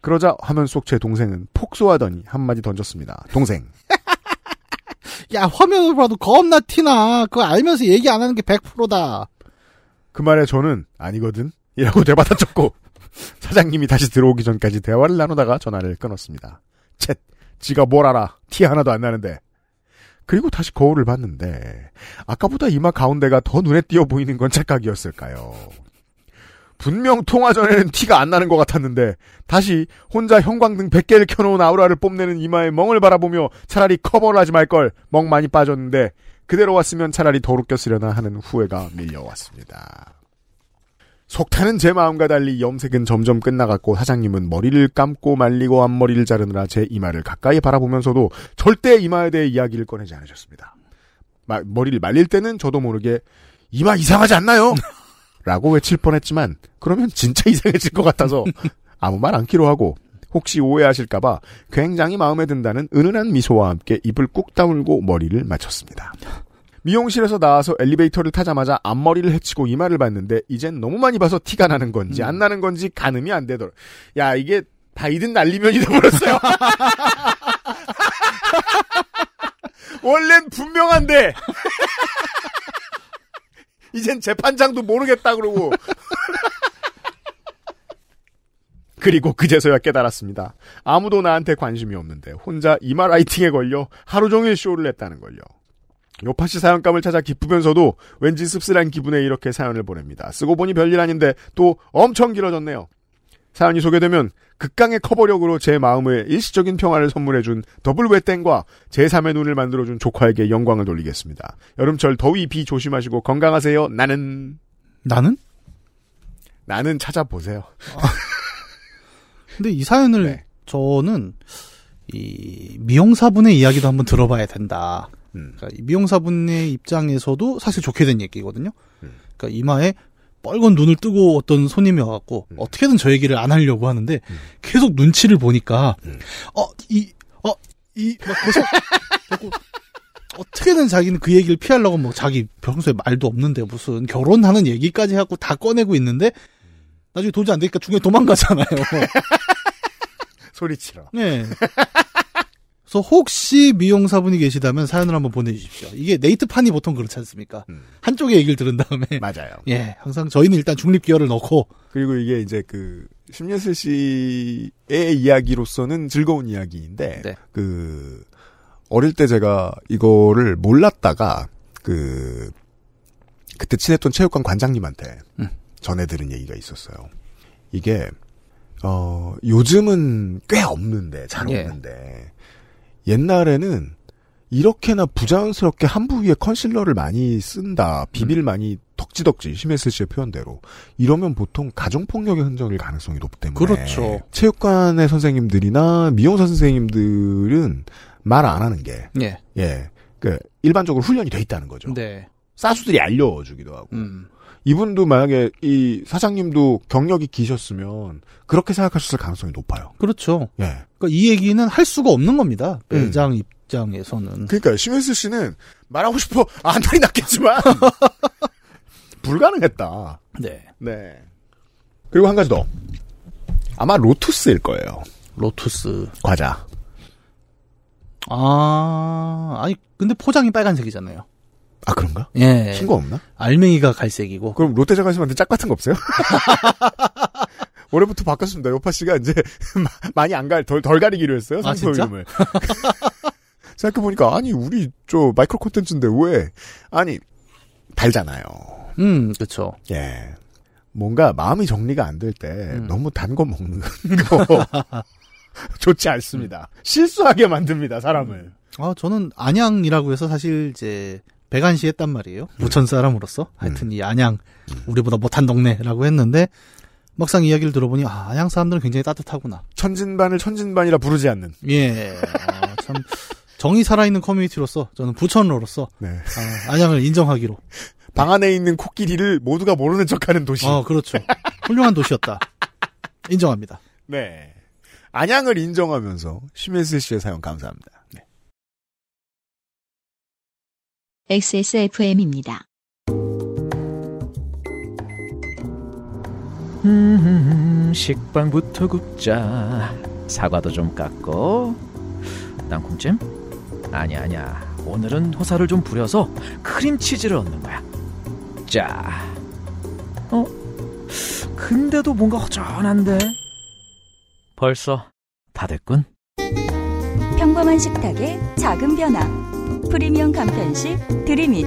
그러자 화면 속 제 동생은 폭소하더니 한마디 던졌습니다. 동생, 야 화면으로 봐도 겁나 티나. 그거 알면서 얘기 안 하는 게 100%다. 그 말에 저는 아니거든? 이라고 되받아쳤고 사장님이 다시 들어오기 전까지 대화를 나누다가 전화를 끊었습니다. 챗, 지가 뭘 알아? 티 하나도 안 나는데. 그리고 다시 거울을 봤는데 아까보다 이마 가운데가 더 눈에 띄어 보이는 건 착각이었을까요? 분명 통화 전에는 티가 안 나는 것 같았는데 다시 혼자 형광등 100개를 켜놓은 아우라를 뽐내는 이마에 멍을 바라보며 차라리 커버를 하지 말걸 멍 많이 빠졌는데 그대로 왔으면 차라리 더 웃겼으려나 하는 후회가 밀려왔습니다. 속타는 제 마음과 달리 염색은 점점 끝나갔고 사장님은 머리를 감고 말리고 앞머리를 자르느라 제 이마를 가까이 바라보면서도 절대 이마에 대해 이야기를 꺼내지 않으셨습니다. 마- 머리를 말릴 때는 저도 모르게 이마 이상하지 않나요? 라고 외칠 뻔했지만 그러면 진짜 이상해질 것 같아서 아무 말 않기로 하고 혹시 오해하실까봐 굉장히 마음에 든다는 은은한 미소와 함께 입을 꾹 다물고 머리를 맞췄습니다. 미용실에서 나와서 엘리베이터를 타자마자 앞머리를 헤치고 이마를 봤는데 이젠 너무 많이 봐서 티가 나는 건지 안 나는 건지 가늠이 안 되더라. 야 이게 바이든 날리면이 돼버렸어요. 원래는 분명한데 이젠 재판장도 모르겠다 그러고 그리고 그제서야 깨달았습니다. 아무도 나한테 관심이 없는데 혼자 이마 라이팅에 걸려 하루 종일 쇼를 했다는 걸요. 요파시 사연감을 찾아 기쁘면서도 왠지 씁쓸한 기분에 이렇게 사연을 보냅니다. 쓰고 보니 별일 아닌데 또 엄청 길어졌네요. 사연이 소개되면 극강의 커버력으로 제 마음에 일시적인 평화를 선물해준 더블 웨땡과 제3의 눈을 만들어준 조카에게 영광을 돌리겠습니다. 여름철 더위 비 조심하시고 건강하세요. 나는 나는? 나는 찾아보세요. 근데 이 사연을 네. 저는 이 미용사분의 이야기도 한번 들어봐야 된다. 음. 그러니까 이 미용사분의 입장에서도 사실 좋게 된 얘기거든요. 음. 그러니까 이마에 빨간 눈을 뜨고 어떤 손님이 와갖고 음. 어떻게든 저 얘기를 안 하려고 하는데 계속 눈치를 보니까 음. 어이 어 이 막 계속 자꾸 어떻게든 자기는 그 얘기를 피하려고 뭐 자기 평소에 말도 없는데 무슨 결혼하는 얘기까지 하고 다 꺼내고 있는데 나중에 도저히 안 되니까 중간에 도망가잖아요. 소리치러. 네. 그래서 혹시 미용사분이 계시다면 사연을 한번 보내주십시오. 이게 네이트판이 보통 그렇지 않습니까? 음. 한쪽의 얘기를 들은 다음에 맞아요. 예 항상 저희는 일단 중립 기어를 넣고 그리고 이게 이제 그 심예슬 씨의 이야기로서는 즐거운 이야기인데 네. 그 어릴 때 제가 이거를 몰랐다가 그 그때 친했던 체육관 관장님한테 음. 전해 들은 얘기가 있었어요. 이게 어 요즘은 꽤 없는데 잘 예. 없는데 옛날에는 이렇게나 부자연스럽게 한부 위에 컨실러를 많이 쓴다, 비비를 많이 덕지덕지 심했을 씨의 표현대로 이러면 보통 가정폭력의 흔적일 가능성이 높기 때문에 그렇죠. 체육관의 선생님들이나 미용사 선생님들은 말 안 하는 게 예. 예, 그 일반적으로 훈련이 돼 있다는 거죠. 네. 사수들이 알려주기도 하고 음. 이분도 만약에 이 사장님도 경력이 기셨으면 그렇게 생각하셨을 가능성이 높아요. 그렇죠. 예. 그러니까 이 얘기는 할 수가 없는 겁니다. 음. 매장 입장에서는. 그러니까 심혜수 씨는 말하고 싶어 안 말이 났겠지만 불가능했다. 네. 네. 그리고 한 가지 더. 아마 로투스일 거예요. 로투스. 과자. 아 아니 근데 포장이 빨간색이잖아요. 아 그런가? 예. 신거 없나? 알맹이가 갈색이고. 그럼 롯데자가 심한테 짝 같은 거 없어요? 올해부터 바꿨습니다. 요파 씨가 이제 많이 안 갈, 덜, 덜 가리기로 했어요. 아, 상표 진짜? 이름을. 생각해보니까, 아니, 우리, 저, 마이크로 콘텐츠인데 왜? 아니, 달잖아요. 음, 그쵸. 예. 뭔가 마음이 정리가 안 될 때, 음. 너무 단 거 먹는 거. 좋지 않습니다. 실수하게 만듭니다, 사람을. 아, 저는 안양이라고 해서 사실 이제 배관시 했단 말이에요. 부천 사람으로서. 하여튼 이 안양, 우리보다 못한 동네라고 했는데, 막상 이야기를 들어보니, 아, 안양 사람들은 굉장히 따뜻하구나. 천진반을 천진반이라 부르지 않는. 예. 아, 참, 정이 살아있는 커뮤니티로서, 저는 부천로로서, 네. 아, 안양을 인정하기로. 방 안에 있는 코끼리를 모두가 모르는 척하는 도시. 어, 그렇죠. 훌륭한 도시였다. 인정합니다. 네. 안양을 인정하면서 심혜슬 씨의 사연 감사합니다. XSFM입니다. 음, 식빵부터 굽자. 사과도 좀 깎고. 땅콩찜? 아니야, 아니야. 오늘은 호사를 좀 부려서 크림치즈를 얻는 거야. 자. 어? 근데도 뭔가 허전한데? 벌써 다 됐군. 평범한 식탁의 작은 변화. 프리미엄 간편식 드림잇.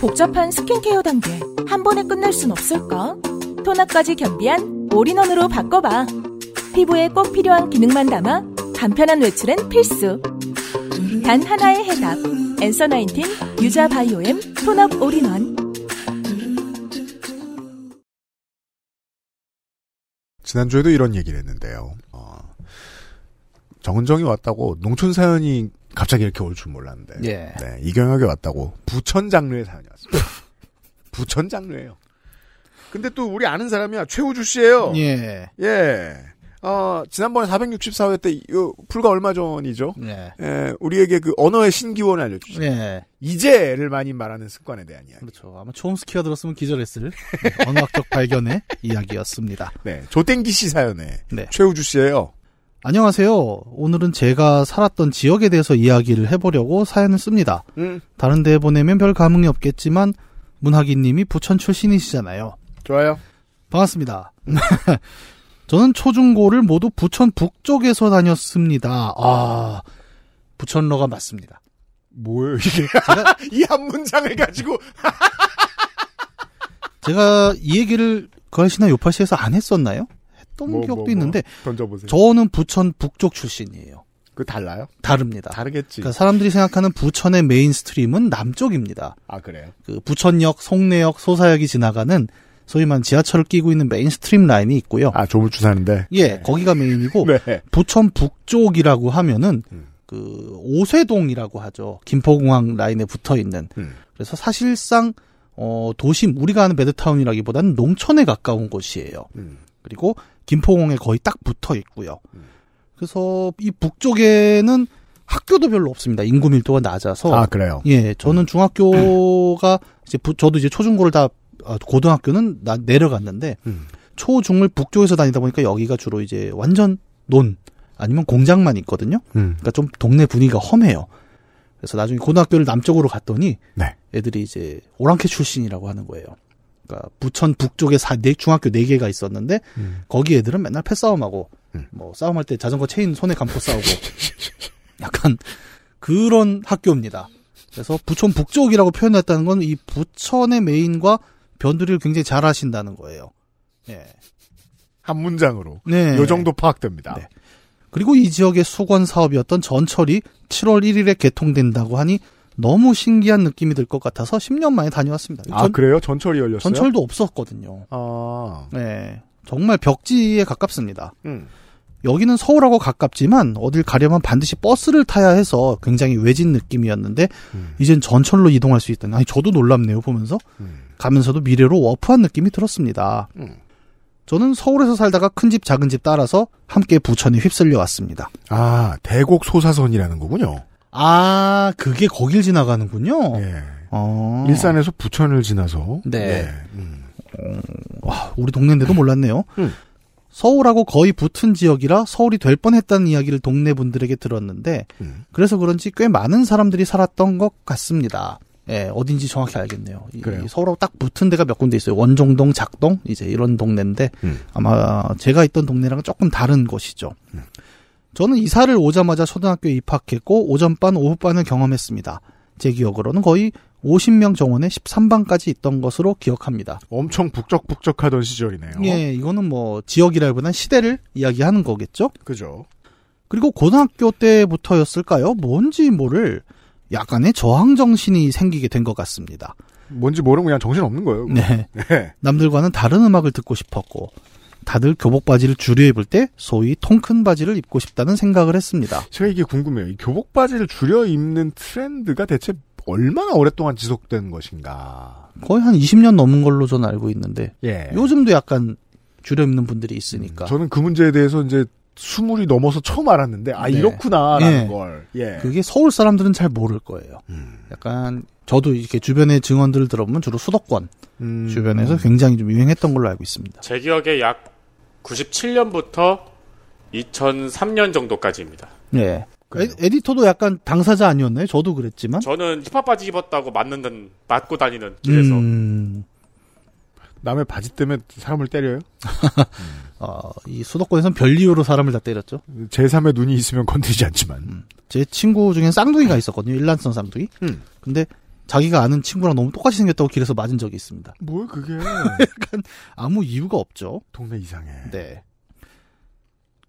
복잡한 스킨케어 단계 한 번에 끝낼 순 없을까? 토너까지 겸비한 all-in-one으로 바꿔봐. 피부에 꼭 필요한 기능만 담아 간편한 외출엔 필수. 단 하나의 해답. Answer Nineteen 유자 biome tone up all-in-one. 지난주에도 이런 얘기를 했는데요. 어, 정은정이 왔다고 농촌 사연이 갑자기 이렇게 올 줄 몰랐는데. 예. 네, 이경혁이 왔다고 부천 장르의 사연이 왔습니다. 부천 장르예요. 근데 또 우리 아는 사람이야. 최우주 씨예요. 예. 예. 어, 지난번에 464회 때, 요, 불과 얼마 전이죠. 예. 예, 우리에게 그 언어의 신기원을 알려주죠. 예. 이제를 많이 말하는 습관에 대한 이야기. 그렇죠. 아마 초음스키가 들었으면 기절했을 언어학적 발견의 이야기였습니다. 네. 조땡기 씨 사연에. 네. 최우주 씨예요 안녕하세요. 오늘은 제가 살았던 지역에 대해서 이야기를 해보려고 사연을 씁니다. 음, 다른 데 보내면 별 감흥이 없겠지만 문학인님이 부천 출신이시잖아요. 좋아요. 반갑습니다. 저는 초중고를 모두 부천 북쪽에서 다녔습니다. 아, 부천로가 맞습니다. 뭐예요, 이게? 이 한 문장을 가지고. 제가 이 얘기를 그 아시나 요파시에서 안 했었나요? 했던 뭐, 기억도 뭐, 뭐. 있는데 던져보세요. 저는 부천 북쪽 출신이에요. 그 달라요? 다릅니다. 다르겠지. 그러니까 사람들이 생각하는 부천의 mainstream은 남쪽입니다. 아, 그래요? 그 부천역, 송내역, 소사역이 지나가는 소위 말하는 지하철을 끼고 있는 mainstream 라인이 있고요. 아, 조물주 사는데. 예, 거기가 메인이고 네. 부천 북쪽이라고 하면은 음. 그 오쇠동이라고 하죠. 김포공항 라인에 붙어 있는. 음. 그래서 사실상 어 도심 우리가 아는 베드타운이라기보다는 농촌에 가까운 곳이에요. 음. 그리고 김포공항에 거의 딱 붙어 있고요. 음. 그래서 이 북쪽에는 학교도 별로 없습니다. 인구 밀도가 낮아서. 아, 그래요? 예, 저는 중학교가 이제 부- 저도 이제 초중고를 다 아, 고등학교는 나 내려갔는데 음. 초중을 북쪽에서 다니다 보니까 여기가 주로 이제 완전 논 아니면 공장만 있거든요. 음. 그러니까 좀 동네 분위기가 험해요. 그래서 나중에 고등학교를 남쪽으로 갔더니 네. 애들이 이제 오랑캐 출신이라고 하는 거예요. 그러니까 부천 북쪽에 사, 네, 중학교 네 개가 있었는데 음. 거기 애들은 맨날 패싸움하고 음. 뭐 싸움할 때 자전거 체인 손에 감고 싸우고 약간 그런 학교입니다. 그래서 부천 북쪽이라고 표현했다는 건 이 부천의 메인과 변두리를 굉장히 잘 하신다는 거예요. 예. 한 문장으로. 네. 요 정도 파악됩니다. 네. 그리고 이 지역의 수건 사업이었던 전철이 7월 1일에 개통된다고 하니 너무 신기한 느낌이 들 것 같아서 10년 만에 다녀왔습니다. 아, 전, 그래요? 전철이 열렸어요? 전철도 없었거든요. 아. 네. 정말 벽지에 가깝습니다. 음. 여기는 서울하고 가깝지만 어딜 가려면 반드시 버스를 타야 해서 굉장히 외진 느낌이었는데 음. 이젠 전철로 이동할 수 있다니 아니 저도 놀랍네요 보면서 음. 가면서도 미래로 워프한 느낌이 들었습니다. 음. 저는 서울에서 살다가 큰 집 작은 집 따라서 함께 부천에 휩쓸려 왔습니다. 아, 대곡 소사선이라는 거군요. 아 그게 거길 지나가는군요. 예. 어. 일산에서 부천을 지나서. 네. 예. 음. 와, 우리 동네인데도 몰랐네요. 음. 서울하고 거의 붙은 지역이라 서울이 될 뻔했다는 이야기를 동네 분들에게 들었는데 음. 그래서 그런지 꽤 많은 사람들이 살았던 것 같습니다. 예, 어딘지 정확히 알겠네요. 이- 서울하고 딱 붙은 데가 몇 군데 있어요. 원종동, 작동 이제 이런 동네인데 음. 아마 제가 있던 동네랑은 조금 다른 곳이죠. 음. 저는 이사를 오자마자 초등학교에 입학했고 오전반, 오후반을 경험했습니다. 제 기억으로는 거의 50명 정원에 13반까지 있던 것으로 기억합니다. 엄청 북적북적하던 시절이네요. 예, 이거는 뭐 지역이라기보다는 시대를 이야기하는 거겠죠. 그죠. 그리고 고등학교 때부터였을까요? 뭔지 모를 약간의 저항 정신이 생기게 된 것 같습니다. 뭔지 모르면 그냥 정신 없는 거예요. 네. 네. 남들과는 다른 음악을 듣고 싶었고 다들 교복 바지를 줄여 입을 때 소위 통 큰 바지를 입고 싶다는 생각을 했습니다. 제가 이게 궁금해요. 이 교복 바지를 줄여 입는 트렌드가 대체 얼마나 오랫동안 지속된 것인가. 거의 한 20년 넘은 걸로 저는 알고 있는데 예. 요즘도 약간 줄여 입는 분들이 있으니까 저는 그 문제에 대해서 이제 스물이 넘어서 처음 알았는데 아 네. 이렇구나라는 예. 걸. 예. 그게 서울 사람들은 잘 모를 거예요. 음. 약간 저도 이렇게 주변의 증언들을 들어보면 주로 수도권 음. 주변에서 굉장히 좀 유행했던 걸로 알고 있습니다. 제 기억에 약 97년부터 2003년 정도까지입니다. 네. 그래요. 에, 에디터도 약간 당사자 아니었나요? 저도 그랬지만. 저는 힙합 바지 입었다고 맞는 듯 맞고 다니는 길에서 음, 남의 바지 때문에 사람을 때려요? 어, 이 수도권에선 별 이유로 사람을 다 때렸죠. 제3의 눈이 있으면 건드리지 않지만. 제 친구 중엔 쌍둥이가 있었거든요. 일란성 쌍둥이. 음. 근데 자기가 아는 친구랑 너무 똑같이 생겼다고 길에서 맞은 적이 있습니다. 뭘 그게 아무 이유가 없죠. 동네 이상해. 네.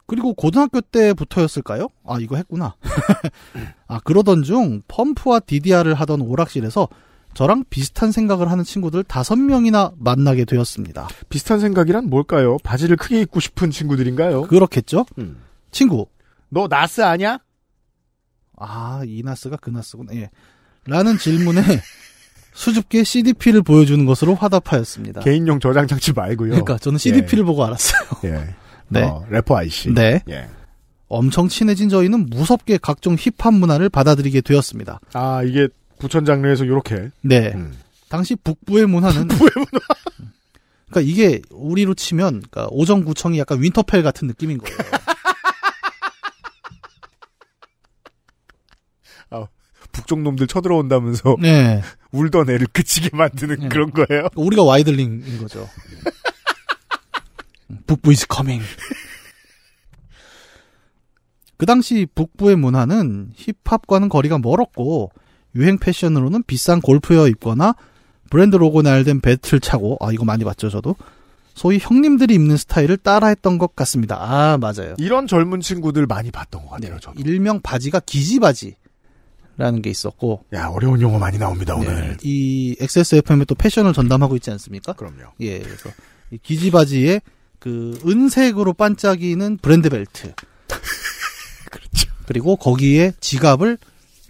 그리고 고등학교 때부터였을까요? 아, 이거 했구나. 아, 그러던 중 펌프와 DDR을 하던 오락실에서 저랑 비슷한 생각을 하는 친구들 다섯 명이나 만나게 되었습니다. 비슷한 생각이란 뭘까요? 바지를 크게 입고 싶은 친구들인가요? 그렇겠죠? 음. 친구. 너 나스 아냐? 아, 이 나스가 그 나스구나. 예. 라는 질문에 수줍게 CDP를 보여주는 것으로 화답하였습니다. 개인용 저장 장치 말고요. 그러니까 저는 CDP를 보고 알았어요. 예. 네. 어, 래퍼 아이씨. 네. 예. 엄청 친해진 저희는 무섭게 각종 힙합 문화를 받아들이게 되었습니다. 아 이게 부천 장르에서 요렇게. 네. 음. 당시 북부의 문화는 그러니까 이게 우리로 치면 그러니까 오정구청이 약간 윈터펠 같은 느낌인 거예요. 북쪽 놈들 쳐들어온다면서 네. 울던 애를 그치게 만드는 네. 그런 거예요. 우리가 와이들링인 거죠. 북부 is coming. 그 당시 북부의 문화는 힙합과는 거리가 멀었고 유행 패션으로는 비싼 골프웨어 입거나 브랜드 로고 날된 배틀 차고 아 이거 많이 봤죠 저도 소위 형님들이 입는 스타일을 따라했던 것 같습니다. 아 맞아요. 이런 젊은 친구들 많이 봤던 것 네, 같아요. 저도. 일명 바지가 기지 바지 라는 게 있었고 야 어려운 용어 많이 나옵니다 오늘. 네, 이 XSFM에 또 패션을 전담하고 있지 않습니까? 그럼요. 예, 그래서 이 기지바지에 그 은색으로 반짝이는 브랜드 벨트. 그렇죠. 그리고 거기에 지갑을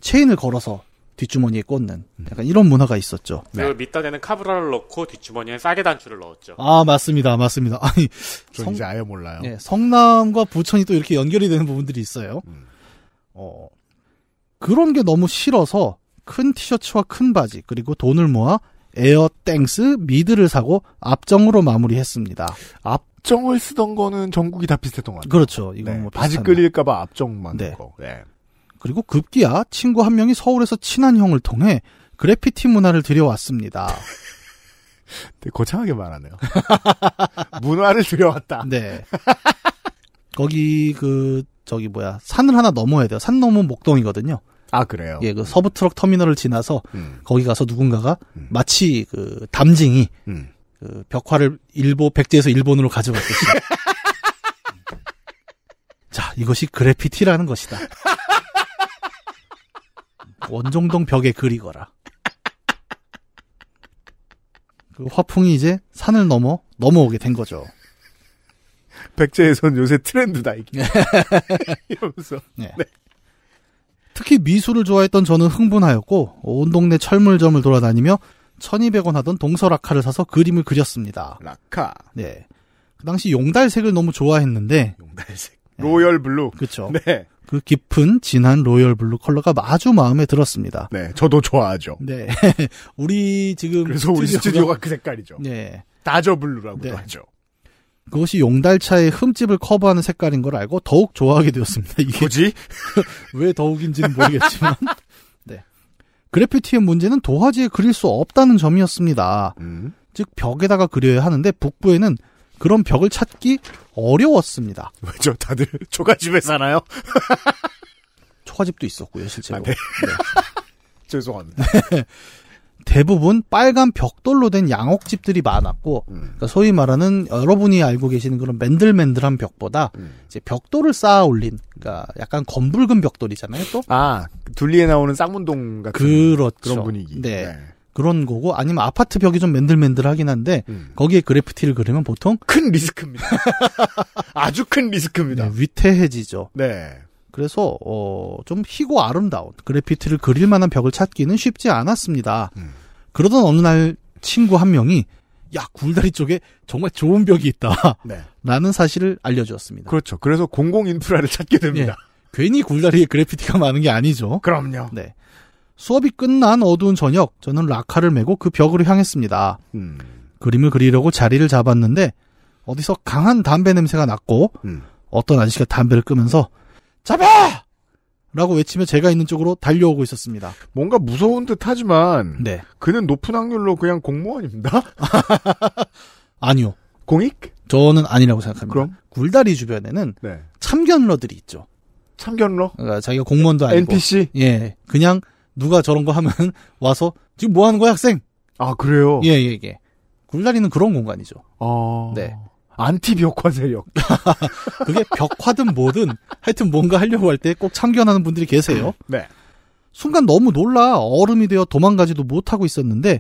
체인을 걸어서 뒷주머니에 꽂는 약간 이런 문화가 있었죠. 그리고 밑단에는 카브라를 넣고 뒷주머니에 싸게 단추를 넣었죠. 아, 맞습니다. 맞습니다. 아니, 전 성- 이제 아예 몰라요. 예, 성남과 부천이 또 이렇게 연결이 되는 부분들이 있어요. 음. 어, 그런 게 너무 싫어서 큰 티셔츠와 큰 바지, 그리고 돈을 모아 에어 땡스 미드를 사고 압정으로 마무리했습니다. 압정을 쓰던 거는 전국이 다 비슷했던 것 같아요. 그렇죠. 이건 네, 뭐 바지 끌릴까봐 압정만 네. 거. 네. 그리고 급기야 친구 한 명이 서울에서 친한 형을 통해 그래피티 문화를 들여왔습니다. 되게 거창하게 말하네요. 문화를 들여왔다. 네. 거기 그 저기 뭐야 산을 하나 넘어야 돼요. 산 넘으면 목동이거든요. 아 그래요. 예, 그 서부 트럭 터미널을 지나서 음, 거기 가서 누군가가 음. 마치 그 담징이 음. 그 벽화를 일본 백제에서 일본으로 가져갔듯이. 자, 이것이 그래피티라는 것이다. 원종동 벽에 그리거라. 그 화풍이 이제 산을 넘어 넘어오게 된 거죠. 백제에선 요새 트렌드다 이게. 이러면서 네. 특히 미술을 좋아했던 저는 흥분하였고 온 동네 철물점을 돌아다니며 1200원 하던 동서라카를 사서 그림을 그렸습니다. 라카 네. 그 당시 용달색을 너무 좋아했는데 용달색 royal blue. 그쵸 네, 그 깊은 진한 royal blue 컬러가 아주 마음에 들었습니다. 네, 저도 좋아하죠. 네. 우리 지금 그래서 우리 스튜디오가 그 색깔이죠. 네. Dodger blue라고도 네. 하죠. 그것이 용달차의 흠집을 커버하는 색깔인 걸 알고 더욱 좋아하게 되었습니다. 이게 굳이 왜 더욱인지는 모르겠지만. 네. 그래피티의 문제는 도화지에 그릴 수 없다는 점이었습니다. 음. 즉 벽에다가 그려야 하는데 북부에는 그런 벽을 찾기 어려웠습니다. 왜죠? 다들 초가집에 사나요? 초가집도 있었고요, 실제로. 아, 네. 죄송합니다. 대부분 빨간 벽돌로 된 양옥집들이 많았고, 음. 그러니까 소위 말하는 여러분이 알고 계시는 그런 맨들맨들한 벽보다 음. 이제 벽돌을 쌓아 올린, 그러니까 약간 검붉은 벽돌이잖아요, 또. 아, 둘리에 나오는 쌍문동 같은 그렇죠. 그런 분위기. 네. 그런 거고, 아니면 아파트 벽이 좀 맨들맨들하긴 한데, 음. 거기에 그래피티를 그리면 보통 큰 리스크입니다. 아주 큰 리스크입니다. 네, 위태해지죠. 네. 그래서 어, 좀 희고 아름다운 그래피티를 그릴 만한 벽을 찾기는 쉽지 않았습니다. 음. 그러던 어느 날 친구 한 명이 야 굴다리 쪽에 정말 좋은 벽이 있다. 네. 라는 사실을 알려주었습니다. 그렇죠. 그래서 공공 인프라를 찾게 됩니다. 괜히 굴다리에 그래피티가 많은 게 아니죠. 그럼요. 네. 수업이 끝난 어두운 저녁, 저는 라카를 메고 그 벽으로 향했습니다. 음. 그림을 그리려고 자리를 잡았는데 어디서 강한 담배 냄새가 났고 음. 어떤 아저씨가 담배를 끄면서 잡아! 라고 외치며 제가 있는 쪽으로 달려오고 있었습니다. 뭔가 무서운 듯 하지만 네. 그는 높은 확률로 그냥 공무원입니다. 아니요. 공익? 저는 아니라고 생각합니다. 그럼? 굴다리 주변에는 네. 참견러들이 있죠. 참견러? 그러니까 자기가 공무원도 아니고 NPC? 예. 그냥 누가 저런 거 하면 와서 지금 뭐 하는 거야, 학생? 아, 그래요? 예, 예, 예. 굴다리는 그런 공간이죠. 어... 네. 안티 벽화 세력. 그게 벽화든 뭐든 하여튼 뭔가 하려고 할 때 꼭 참견하는 분들이 계세요. 네. 순간 너무 놀라 얼음이 되어 도망가지도 못하고 있었는데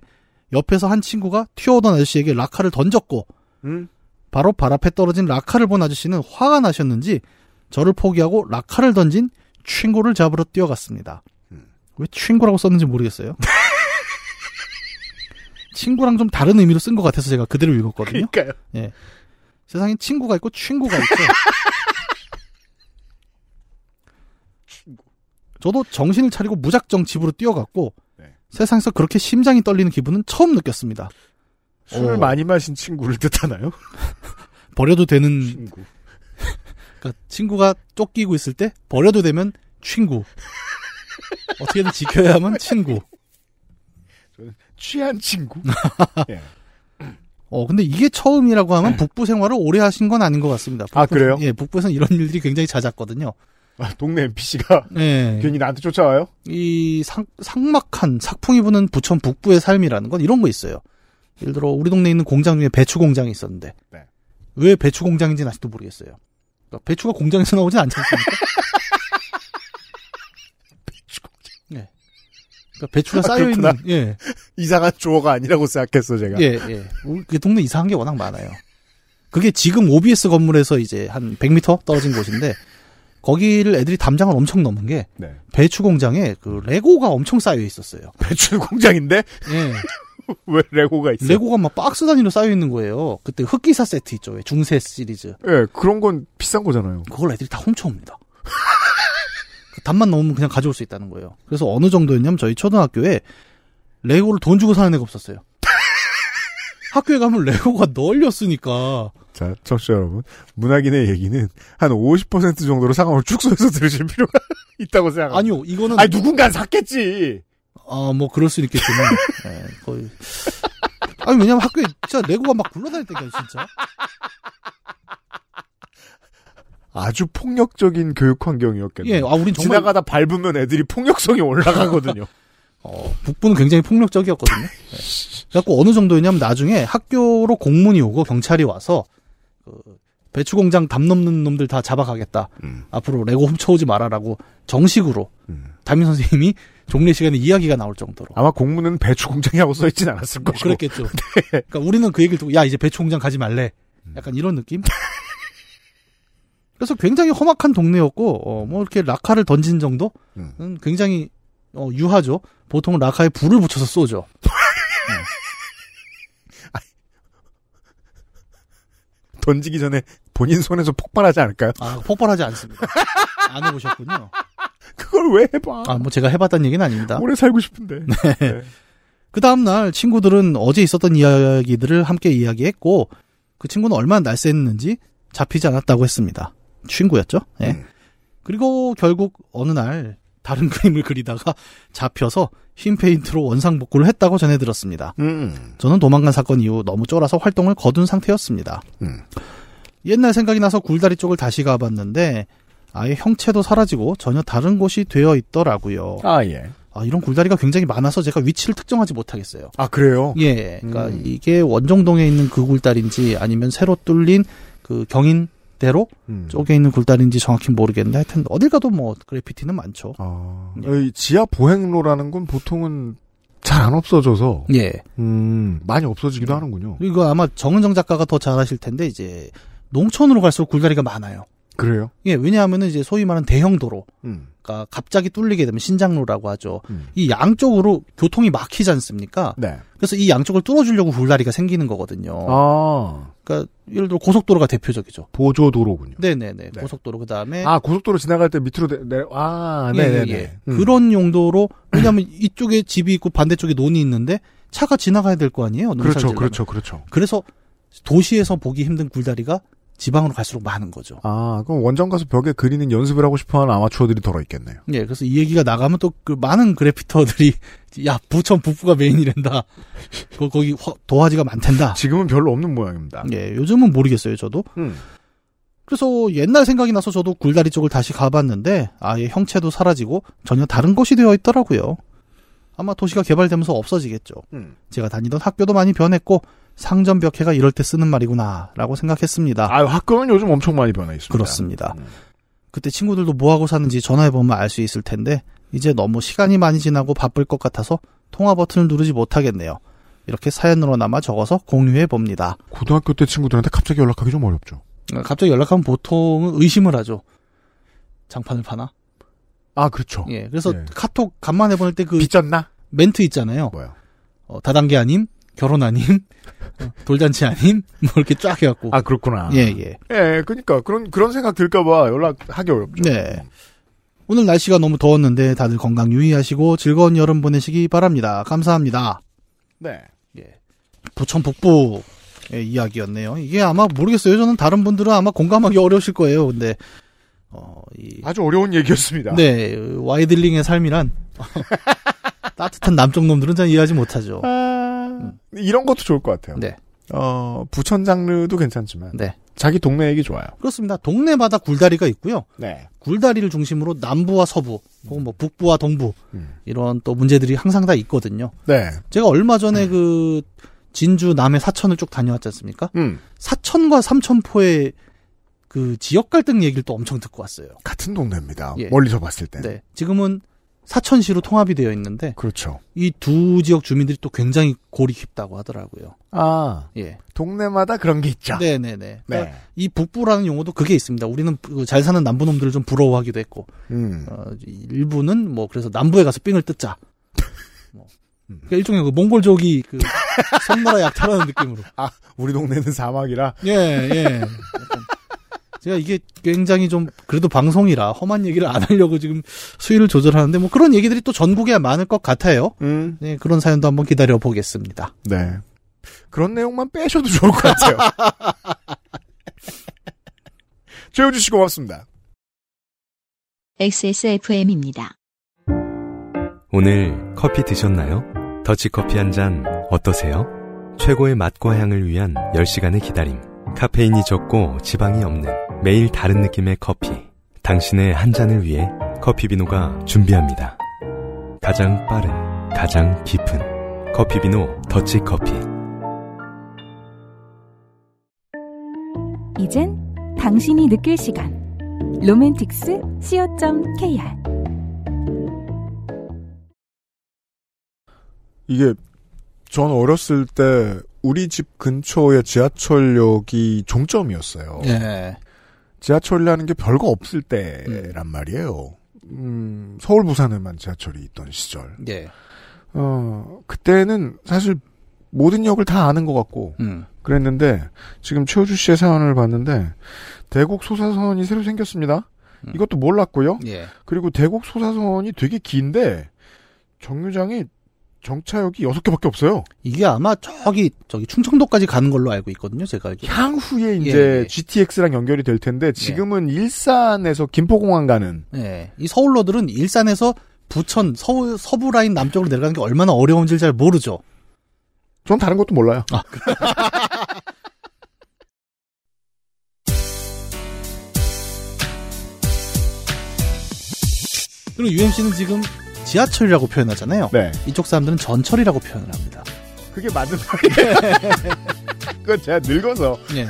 옆에서 한 친구가 튀어오던 아저씨에게 라카를 던졌고 음? 바로 발 앞에 떨어진 라카를 본 아저씨는 화가 나셨는지 저를 포기하고 라카를 던진 친구를 잡으러 뛰어갔습니다. 음. 왜 친구라고 썼는지 모르겠어요. 친구랑 좀 다른 의미로 쓴 것 같아서 제가 그대로 읽었거든요. 그러니까요. 예. 세상에 친구가 있고 친구가 있죠. 저도 정신을 차리고 무작정 집으로 뛰어갔고 네. 세상에서 그렇게 심장이 떨리는 기분은 처음 느꼈습니다. 술을 어. 많이 마신 친구를 뜻하나요? 버려도 되는 친구. 그러니까 친구가 쫓기고 있을 때 버려도 되면 친구. 어떻게든 지켜야만 친구. 취한 친구? 예. 어 근데 이게 처음이라고 하면 북부 생활을 오래 하신 건 아닌 것 같습니다. 아, 북부- 그래요? 예, 북부에서는 이런 일들이 굉장히 잦았거든요. 아, 동네 NPC가 예. 괜히 나한테 쫓아와요? 이 상, 삭막한 삭풍이 부는 부천 북부의 삶이라는 건 이런 거 있어요. 예를 들어 우리 동네에 있는 공장 중에 배추 공장이 있었는데 네. 왜 배추 공장인지는 아직도 모르겠어요. 그러니까 배추가 공장에서 나오진 않지 않습니까? 배추 공장. 네. 그러니까 배추가 아, 쌓여 있는. 예. 이상한 조어가 아니라고 생각했어, 제가. 예, 예. 우리 그 동네 이상한 게 워낙 많아요. 그게 지금 OBS 건물에서 이제 한 100m 떨어진 곳인데 거기를 애들이 담장을 엄청 넘은 게 네. 배추 공장에 그 레고가 엄청 쌓여 있었어요. 배추 공장인데? 예. 왜 레고가 있어요? 레고가 막 박스 단위로 쌓여 있는 거예요. 그때 흑기사 세트 있죠. 왜 중세 시리즈. 예, 그런 건 비싼 거잖아요. 그걸 애들이 다 훔쳐옵니다. 그 답만 넣으면 그냥 가져올 수 있다는 거예요. 그래서 어느 정도였냐면 저희 초등학교에 레고를 돈 주고 사는 애가 없었어요. 학교에 가면 레고가 널렸으니까. 자, 청취자 여러분. 문학인의 얘기는 한 50% 정도로 상황을 축소해서 들으실 필요가 있다고 생각합니다. 아니요, 이거는. 아니, 누군가 샀겠지! 아, 뭐, 그럴 수 있겠지만. 예, 거의. 아니, 왜냐면 학교에 진짜 레고가 막 굴러다닐 때가 진짜. 아주 폭력적인 교육 환경이었겠네요. 예, 아, 우린 정말. 지나가다 밟으면 애들이 폭력성이 올라가거든요. 어, 북부는 굉장히 폭력적이었거든요. 네. 그래갖고 어느 정도였냐면 나중에 학교로 공문이 오고 경찰이 와서 그 배추 공장 담 넘는 놈들 다 잡아가겠다. 음. 앞으로 레고 훔쳐오지 말아라고 정식으로 음. 담임 선생님이 종례 시간에 이야기가 나올 정도로. 아마 공문은 배추 공장이라고 써있진 않았을 뭐 것이고. 그랬겠죠. 그러니까 우리는 그 얘기를 듣고 야 이제 배추 공장 가지 말래. 약간 이런 느낌. 그래서 굉장히 험악한 동네였고 어, 뭐 이렇게 라카를 던진 정도는 음. 굉장히 어, 유하죠. 보통 은 라카에 불을 붙여서 쏘죠. 던지기 전에 본인 손에서 폭발하지 않을까요? 아 폭발하지 않습니다. 안 해보셨군요. 그걸 왜 해봐? 아 뭐 제가 해봤다는 얘기는 아닙니다. 오래 살고 싶은데. 네. 그 다음날 친구들은 어제 있었던 이야기들을 함께 이야기했고 그 친구는 얼마나 날쌘는지 잡히지 않았다고 했습니다. 친구였죠. 예. 음. 그리고 결국 어느 날 다른 그림을 그리다가 잡혀서 흰 페인트로 원상 복구를 했다고 전해 들었습니다. 음. 저는 도망간 사건 이후 너무 쫄아서 활동을 거둔 상태였습니다. 음. 옛날 생각이 나서 굴다리 쪽을 다시 가봤는데 아예 형체도 사라지고 전혀 다른 곳이 되어 있더라고요. 아, 예. 아, 이런 굴다리가 굉장히 많아서 제가 위치를 특정하지 못하겠어요. 아, 그래요? 예, 그러니까 음. 이게 원정동에 있는 그 굴다리인지 아니면 새로 뚫린 그 경인 대로 음. 쪽에 있는 굴다리인지 정확히 모르겠는데 하여튼 어딜 가도 뭐 그래피티는 많죠. 아, 이 지하 보행로라는 건 보통은 잘 안 없어져서, 예. 음, 많이 없어지기도 하는군요. 이거 아마 정은정 작가가 더잘 아실 텐데 이제 농촌으로 갈수록 굴다리가 많아요. 그래요? 예, 왜냐하면은 이제 소위 말하는 대형 도로. 음. 그러니까 갑자기 뚫리게 되면 신장로라고 하죠. 음. 이 양쪽으로 교통이 막히지 않습니까? 네. 그래서 이 양쪽을 뚫어주려고 굴다리가 생기는 거거든요. 아, 그러니까 예를 들어 고속도로가 대표적이죠. 보조 도로군요. 네네네. 네. 고속도로 그 다음에 아, 고속도로 지나갈 때 밑으로 내, 내 아, 예, 네네네. 예, 예. 음. 그런 용도로 왜냐하면 이쪽에 집이 있고 반대쪽에 논이 있는데 차가 지나가야 될 거 아니에요. 그렇죠. 그렇죠, 그렇죠. 그래서 도시에서 보기 힘든 굴다리가 지방으로 갈수록 많은 거죠. 아, 그럼 원정 가서 벽에 그리는 연습을 하고 싶어 하는 아마추어들이 덜어 있겠네요. 예, 그래서 이 얘기가 나가면 또 그 많은 그래피터들이 야 부천 북부가 메인이란다. 거, 거기 화- 도화지가 많단다. 지금은 별로 없는 모양입니다. 예, 요즘은 모르겠어요, 저도. 음. 그래서 옛날 생각이 나서 저도 굴다리 쪽을 다시 가봤는데 아예 형체도 사라지고 전혀 다른 곳이 되어 있더라고요. 아마 도시가 개발되면서 없어지겠죠. 음. 제가 다니던 학교도 많이 변했고 상점 벽해가 이럴 때 쓰는 말이구나라고 생각했습니다. 아유, 학교는 요즘 엄청 많이 변해 있습니다. 그렇습니다. 음. 그때 친구들도 뭐 하고 사는지 전화해 보면 알 수 있을 텐데 이제 너무 시간이 많이 지나고 바쁠 것 같아서 통화 버튼을 누르지 못하겠네요. 이렇게 사연으로나마 적어서 공유해 봅니다. 고등학교 때 친구들한테 갑자기 연락하기 좀 어렵죠. 갑자기 연락하면 보통은 의심을 하죠. 장판을 파나? 아, 그렇죠. 예. 그래서 예. 카톡 간만에 보낼 때 그 빚졌나? 멘트 있잖아요. 뭐요? 어, 다단계 아님, 결혼 아님, 어, 돌잔치 아님, 뭐 이렇게 쫙 해갖고. 아, 그렇구나. 예, 예. 예, 그러니까 그런 그런 생각 들까봐 연락하기 어렵죠. 네. 오늘 날씨가 너무 더웠는데 다들 건강 유의하시고 즐거운 여름 보내시기 바랍니다. 감사합니다. 네. 부천 북부 의 이야기였네요. 이게 아마 모르겠어요. 저는 다른 분들은 아마 공감하기 어려우실 거예요. 근데 어, 이 아주 어려운 얘기였습니다. 네, 와이들링의 삶이란 따뜻한 남쪽 놈들은 잘 이해하지 못하죠. 아, 이런 것도 좋을 것 같아요. 네, 어, 부천 장르도 괜찮지만 네. 자기 동네 얘기 좋아요. 그렇습니다. 동네마다 굴다리가 있고요. 네. 굴다리를 중심으로 남부와 서부, 혹은 뭐 북부와 동부 음. 이런 또 문제들이 항상 다 있거든요. 네. 제가 얼마 전에 그 진주 남해 사천을 쭉 다녀왔지 않습니까? 음. 사천과 삼천포의 그 지역 갈등 얘기를 또 엄청 듣고 왔어요. 같은 동네입니다. 예. 멀리서 봤을 때. 네. 지금은 사천시로 통합이 되어 있는데 그렇죠. 이 두 지역 주민들이 또 굉장히 골이 깊다고 하더라고요. 아, 예. 동네마다 그런 게 있죠. 네네네. 그러니까 네. 이 북부라는 용어도 그게 있습니다. 우리는 그잘 사는 남부 놈들을 좀 부러워하기도 했고, 음. 어, 일부는 뭐 그래서 남부에 가서 삥을 뜯자. 뭐. 음. 그러니까 일종의 그 몽골족이 그 섬나라 약탈하는 느낌으로. 우리 동네는 사막이라. 예, 예. 약간 제가 이게 굉장히 좀 그래도 방송이라 험한 얘기를 안 하려고 지금 수위를 조절하는데 뭐 그런 얘기들이 또 전국에 많을 것 같아요. 음. 네, 그런 사연도 한번 기다려 보겠습니다. 네. 그런 내용만 빼셔도 좋을 것 같아요. 최우주 씨 고맙습니다. XSFM입니다. 오늘 커피 드셨나요? 더치커피 한 잔 어떠세요? 최고의 맛과 향을 위한 10시간의 기다림. 카페인이 적고 지방이 없는 매일 다른 느낌의 커피. 당신의 한 잔을 위해 커피비노가 준비합니다. 가장 빠른, 가장 깊은 커피비노 더치커피. 이젠 당신이 느낄 시간. 로맨틱스 co.kr 이게 전 어렸을 때 우리 집 근처의 지하철역이 종점이었어요. 예. 지하철이라는 게 별거 없을 때란 말이에요. 음, 서울 부산에만 지하철이 있던 시절. 예. 어, 그때는 사실 모든 역을 다 아는 것 같고 음. 그랬는데 지금 최우주 씨의 사연을 봤는데 대곡 소사선이 새로 생겼습니다. 음. 이것도 몰랐고요. 예. 그리고 대곡 소사선이 되게 긴데 정류장이 정차역이 여섯 개밖에 없어요. 이게 아마 저기 저기 충청도까지 가는 걸로 알고 있거든요. 제가 알기로. 향후에 이제 예, 예. GTX랑 연결이 될 텐데 지금은 일산에서 김포공항 가는 네. 이 서울로들은 일산에서 부천 서울 서부 라인 남쪽으로 내려가는 게 얼마나 어려운지 잘 모르죠. 전 다른 것도 몰라요. 그리고 UMC는 지금 지하철이라고 표현하잖아요. 네. 이쪽 사람들은 전철이라고 표현을 합니다. 그게 맞는 말이에요. 그건 제가 늙어서. 예.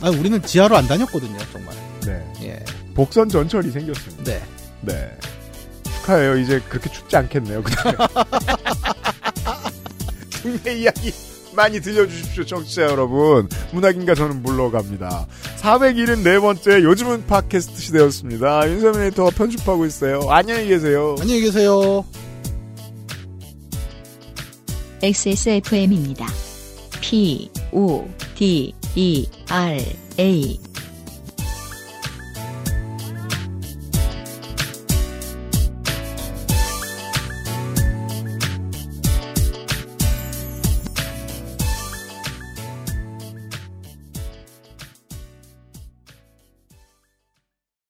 아, 우리는 지하로 안 다녔거든요, 정말. 네. 예. 복선 전철이 생겼습니다. 네. 네. 축하해요. 이제 그렇게 춥지 않겠네요. 그죠? 국내 이야기 많이 들려주십시오, 청취자 여러분. 문학인가 저는 물러갑니다. 474번째 요즘은 팟캐스트 시대였습니다. 윤세민 에디터가 편집하고 있어요. 안녕히 계세요. 안녕히 계세요. XSFM입니다. P, O, D, E, R, A.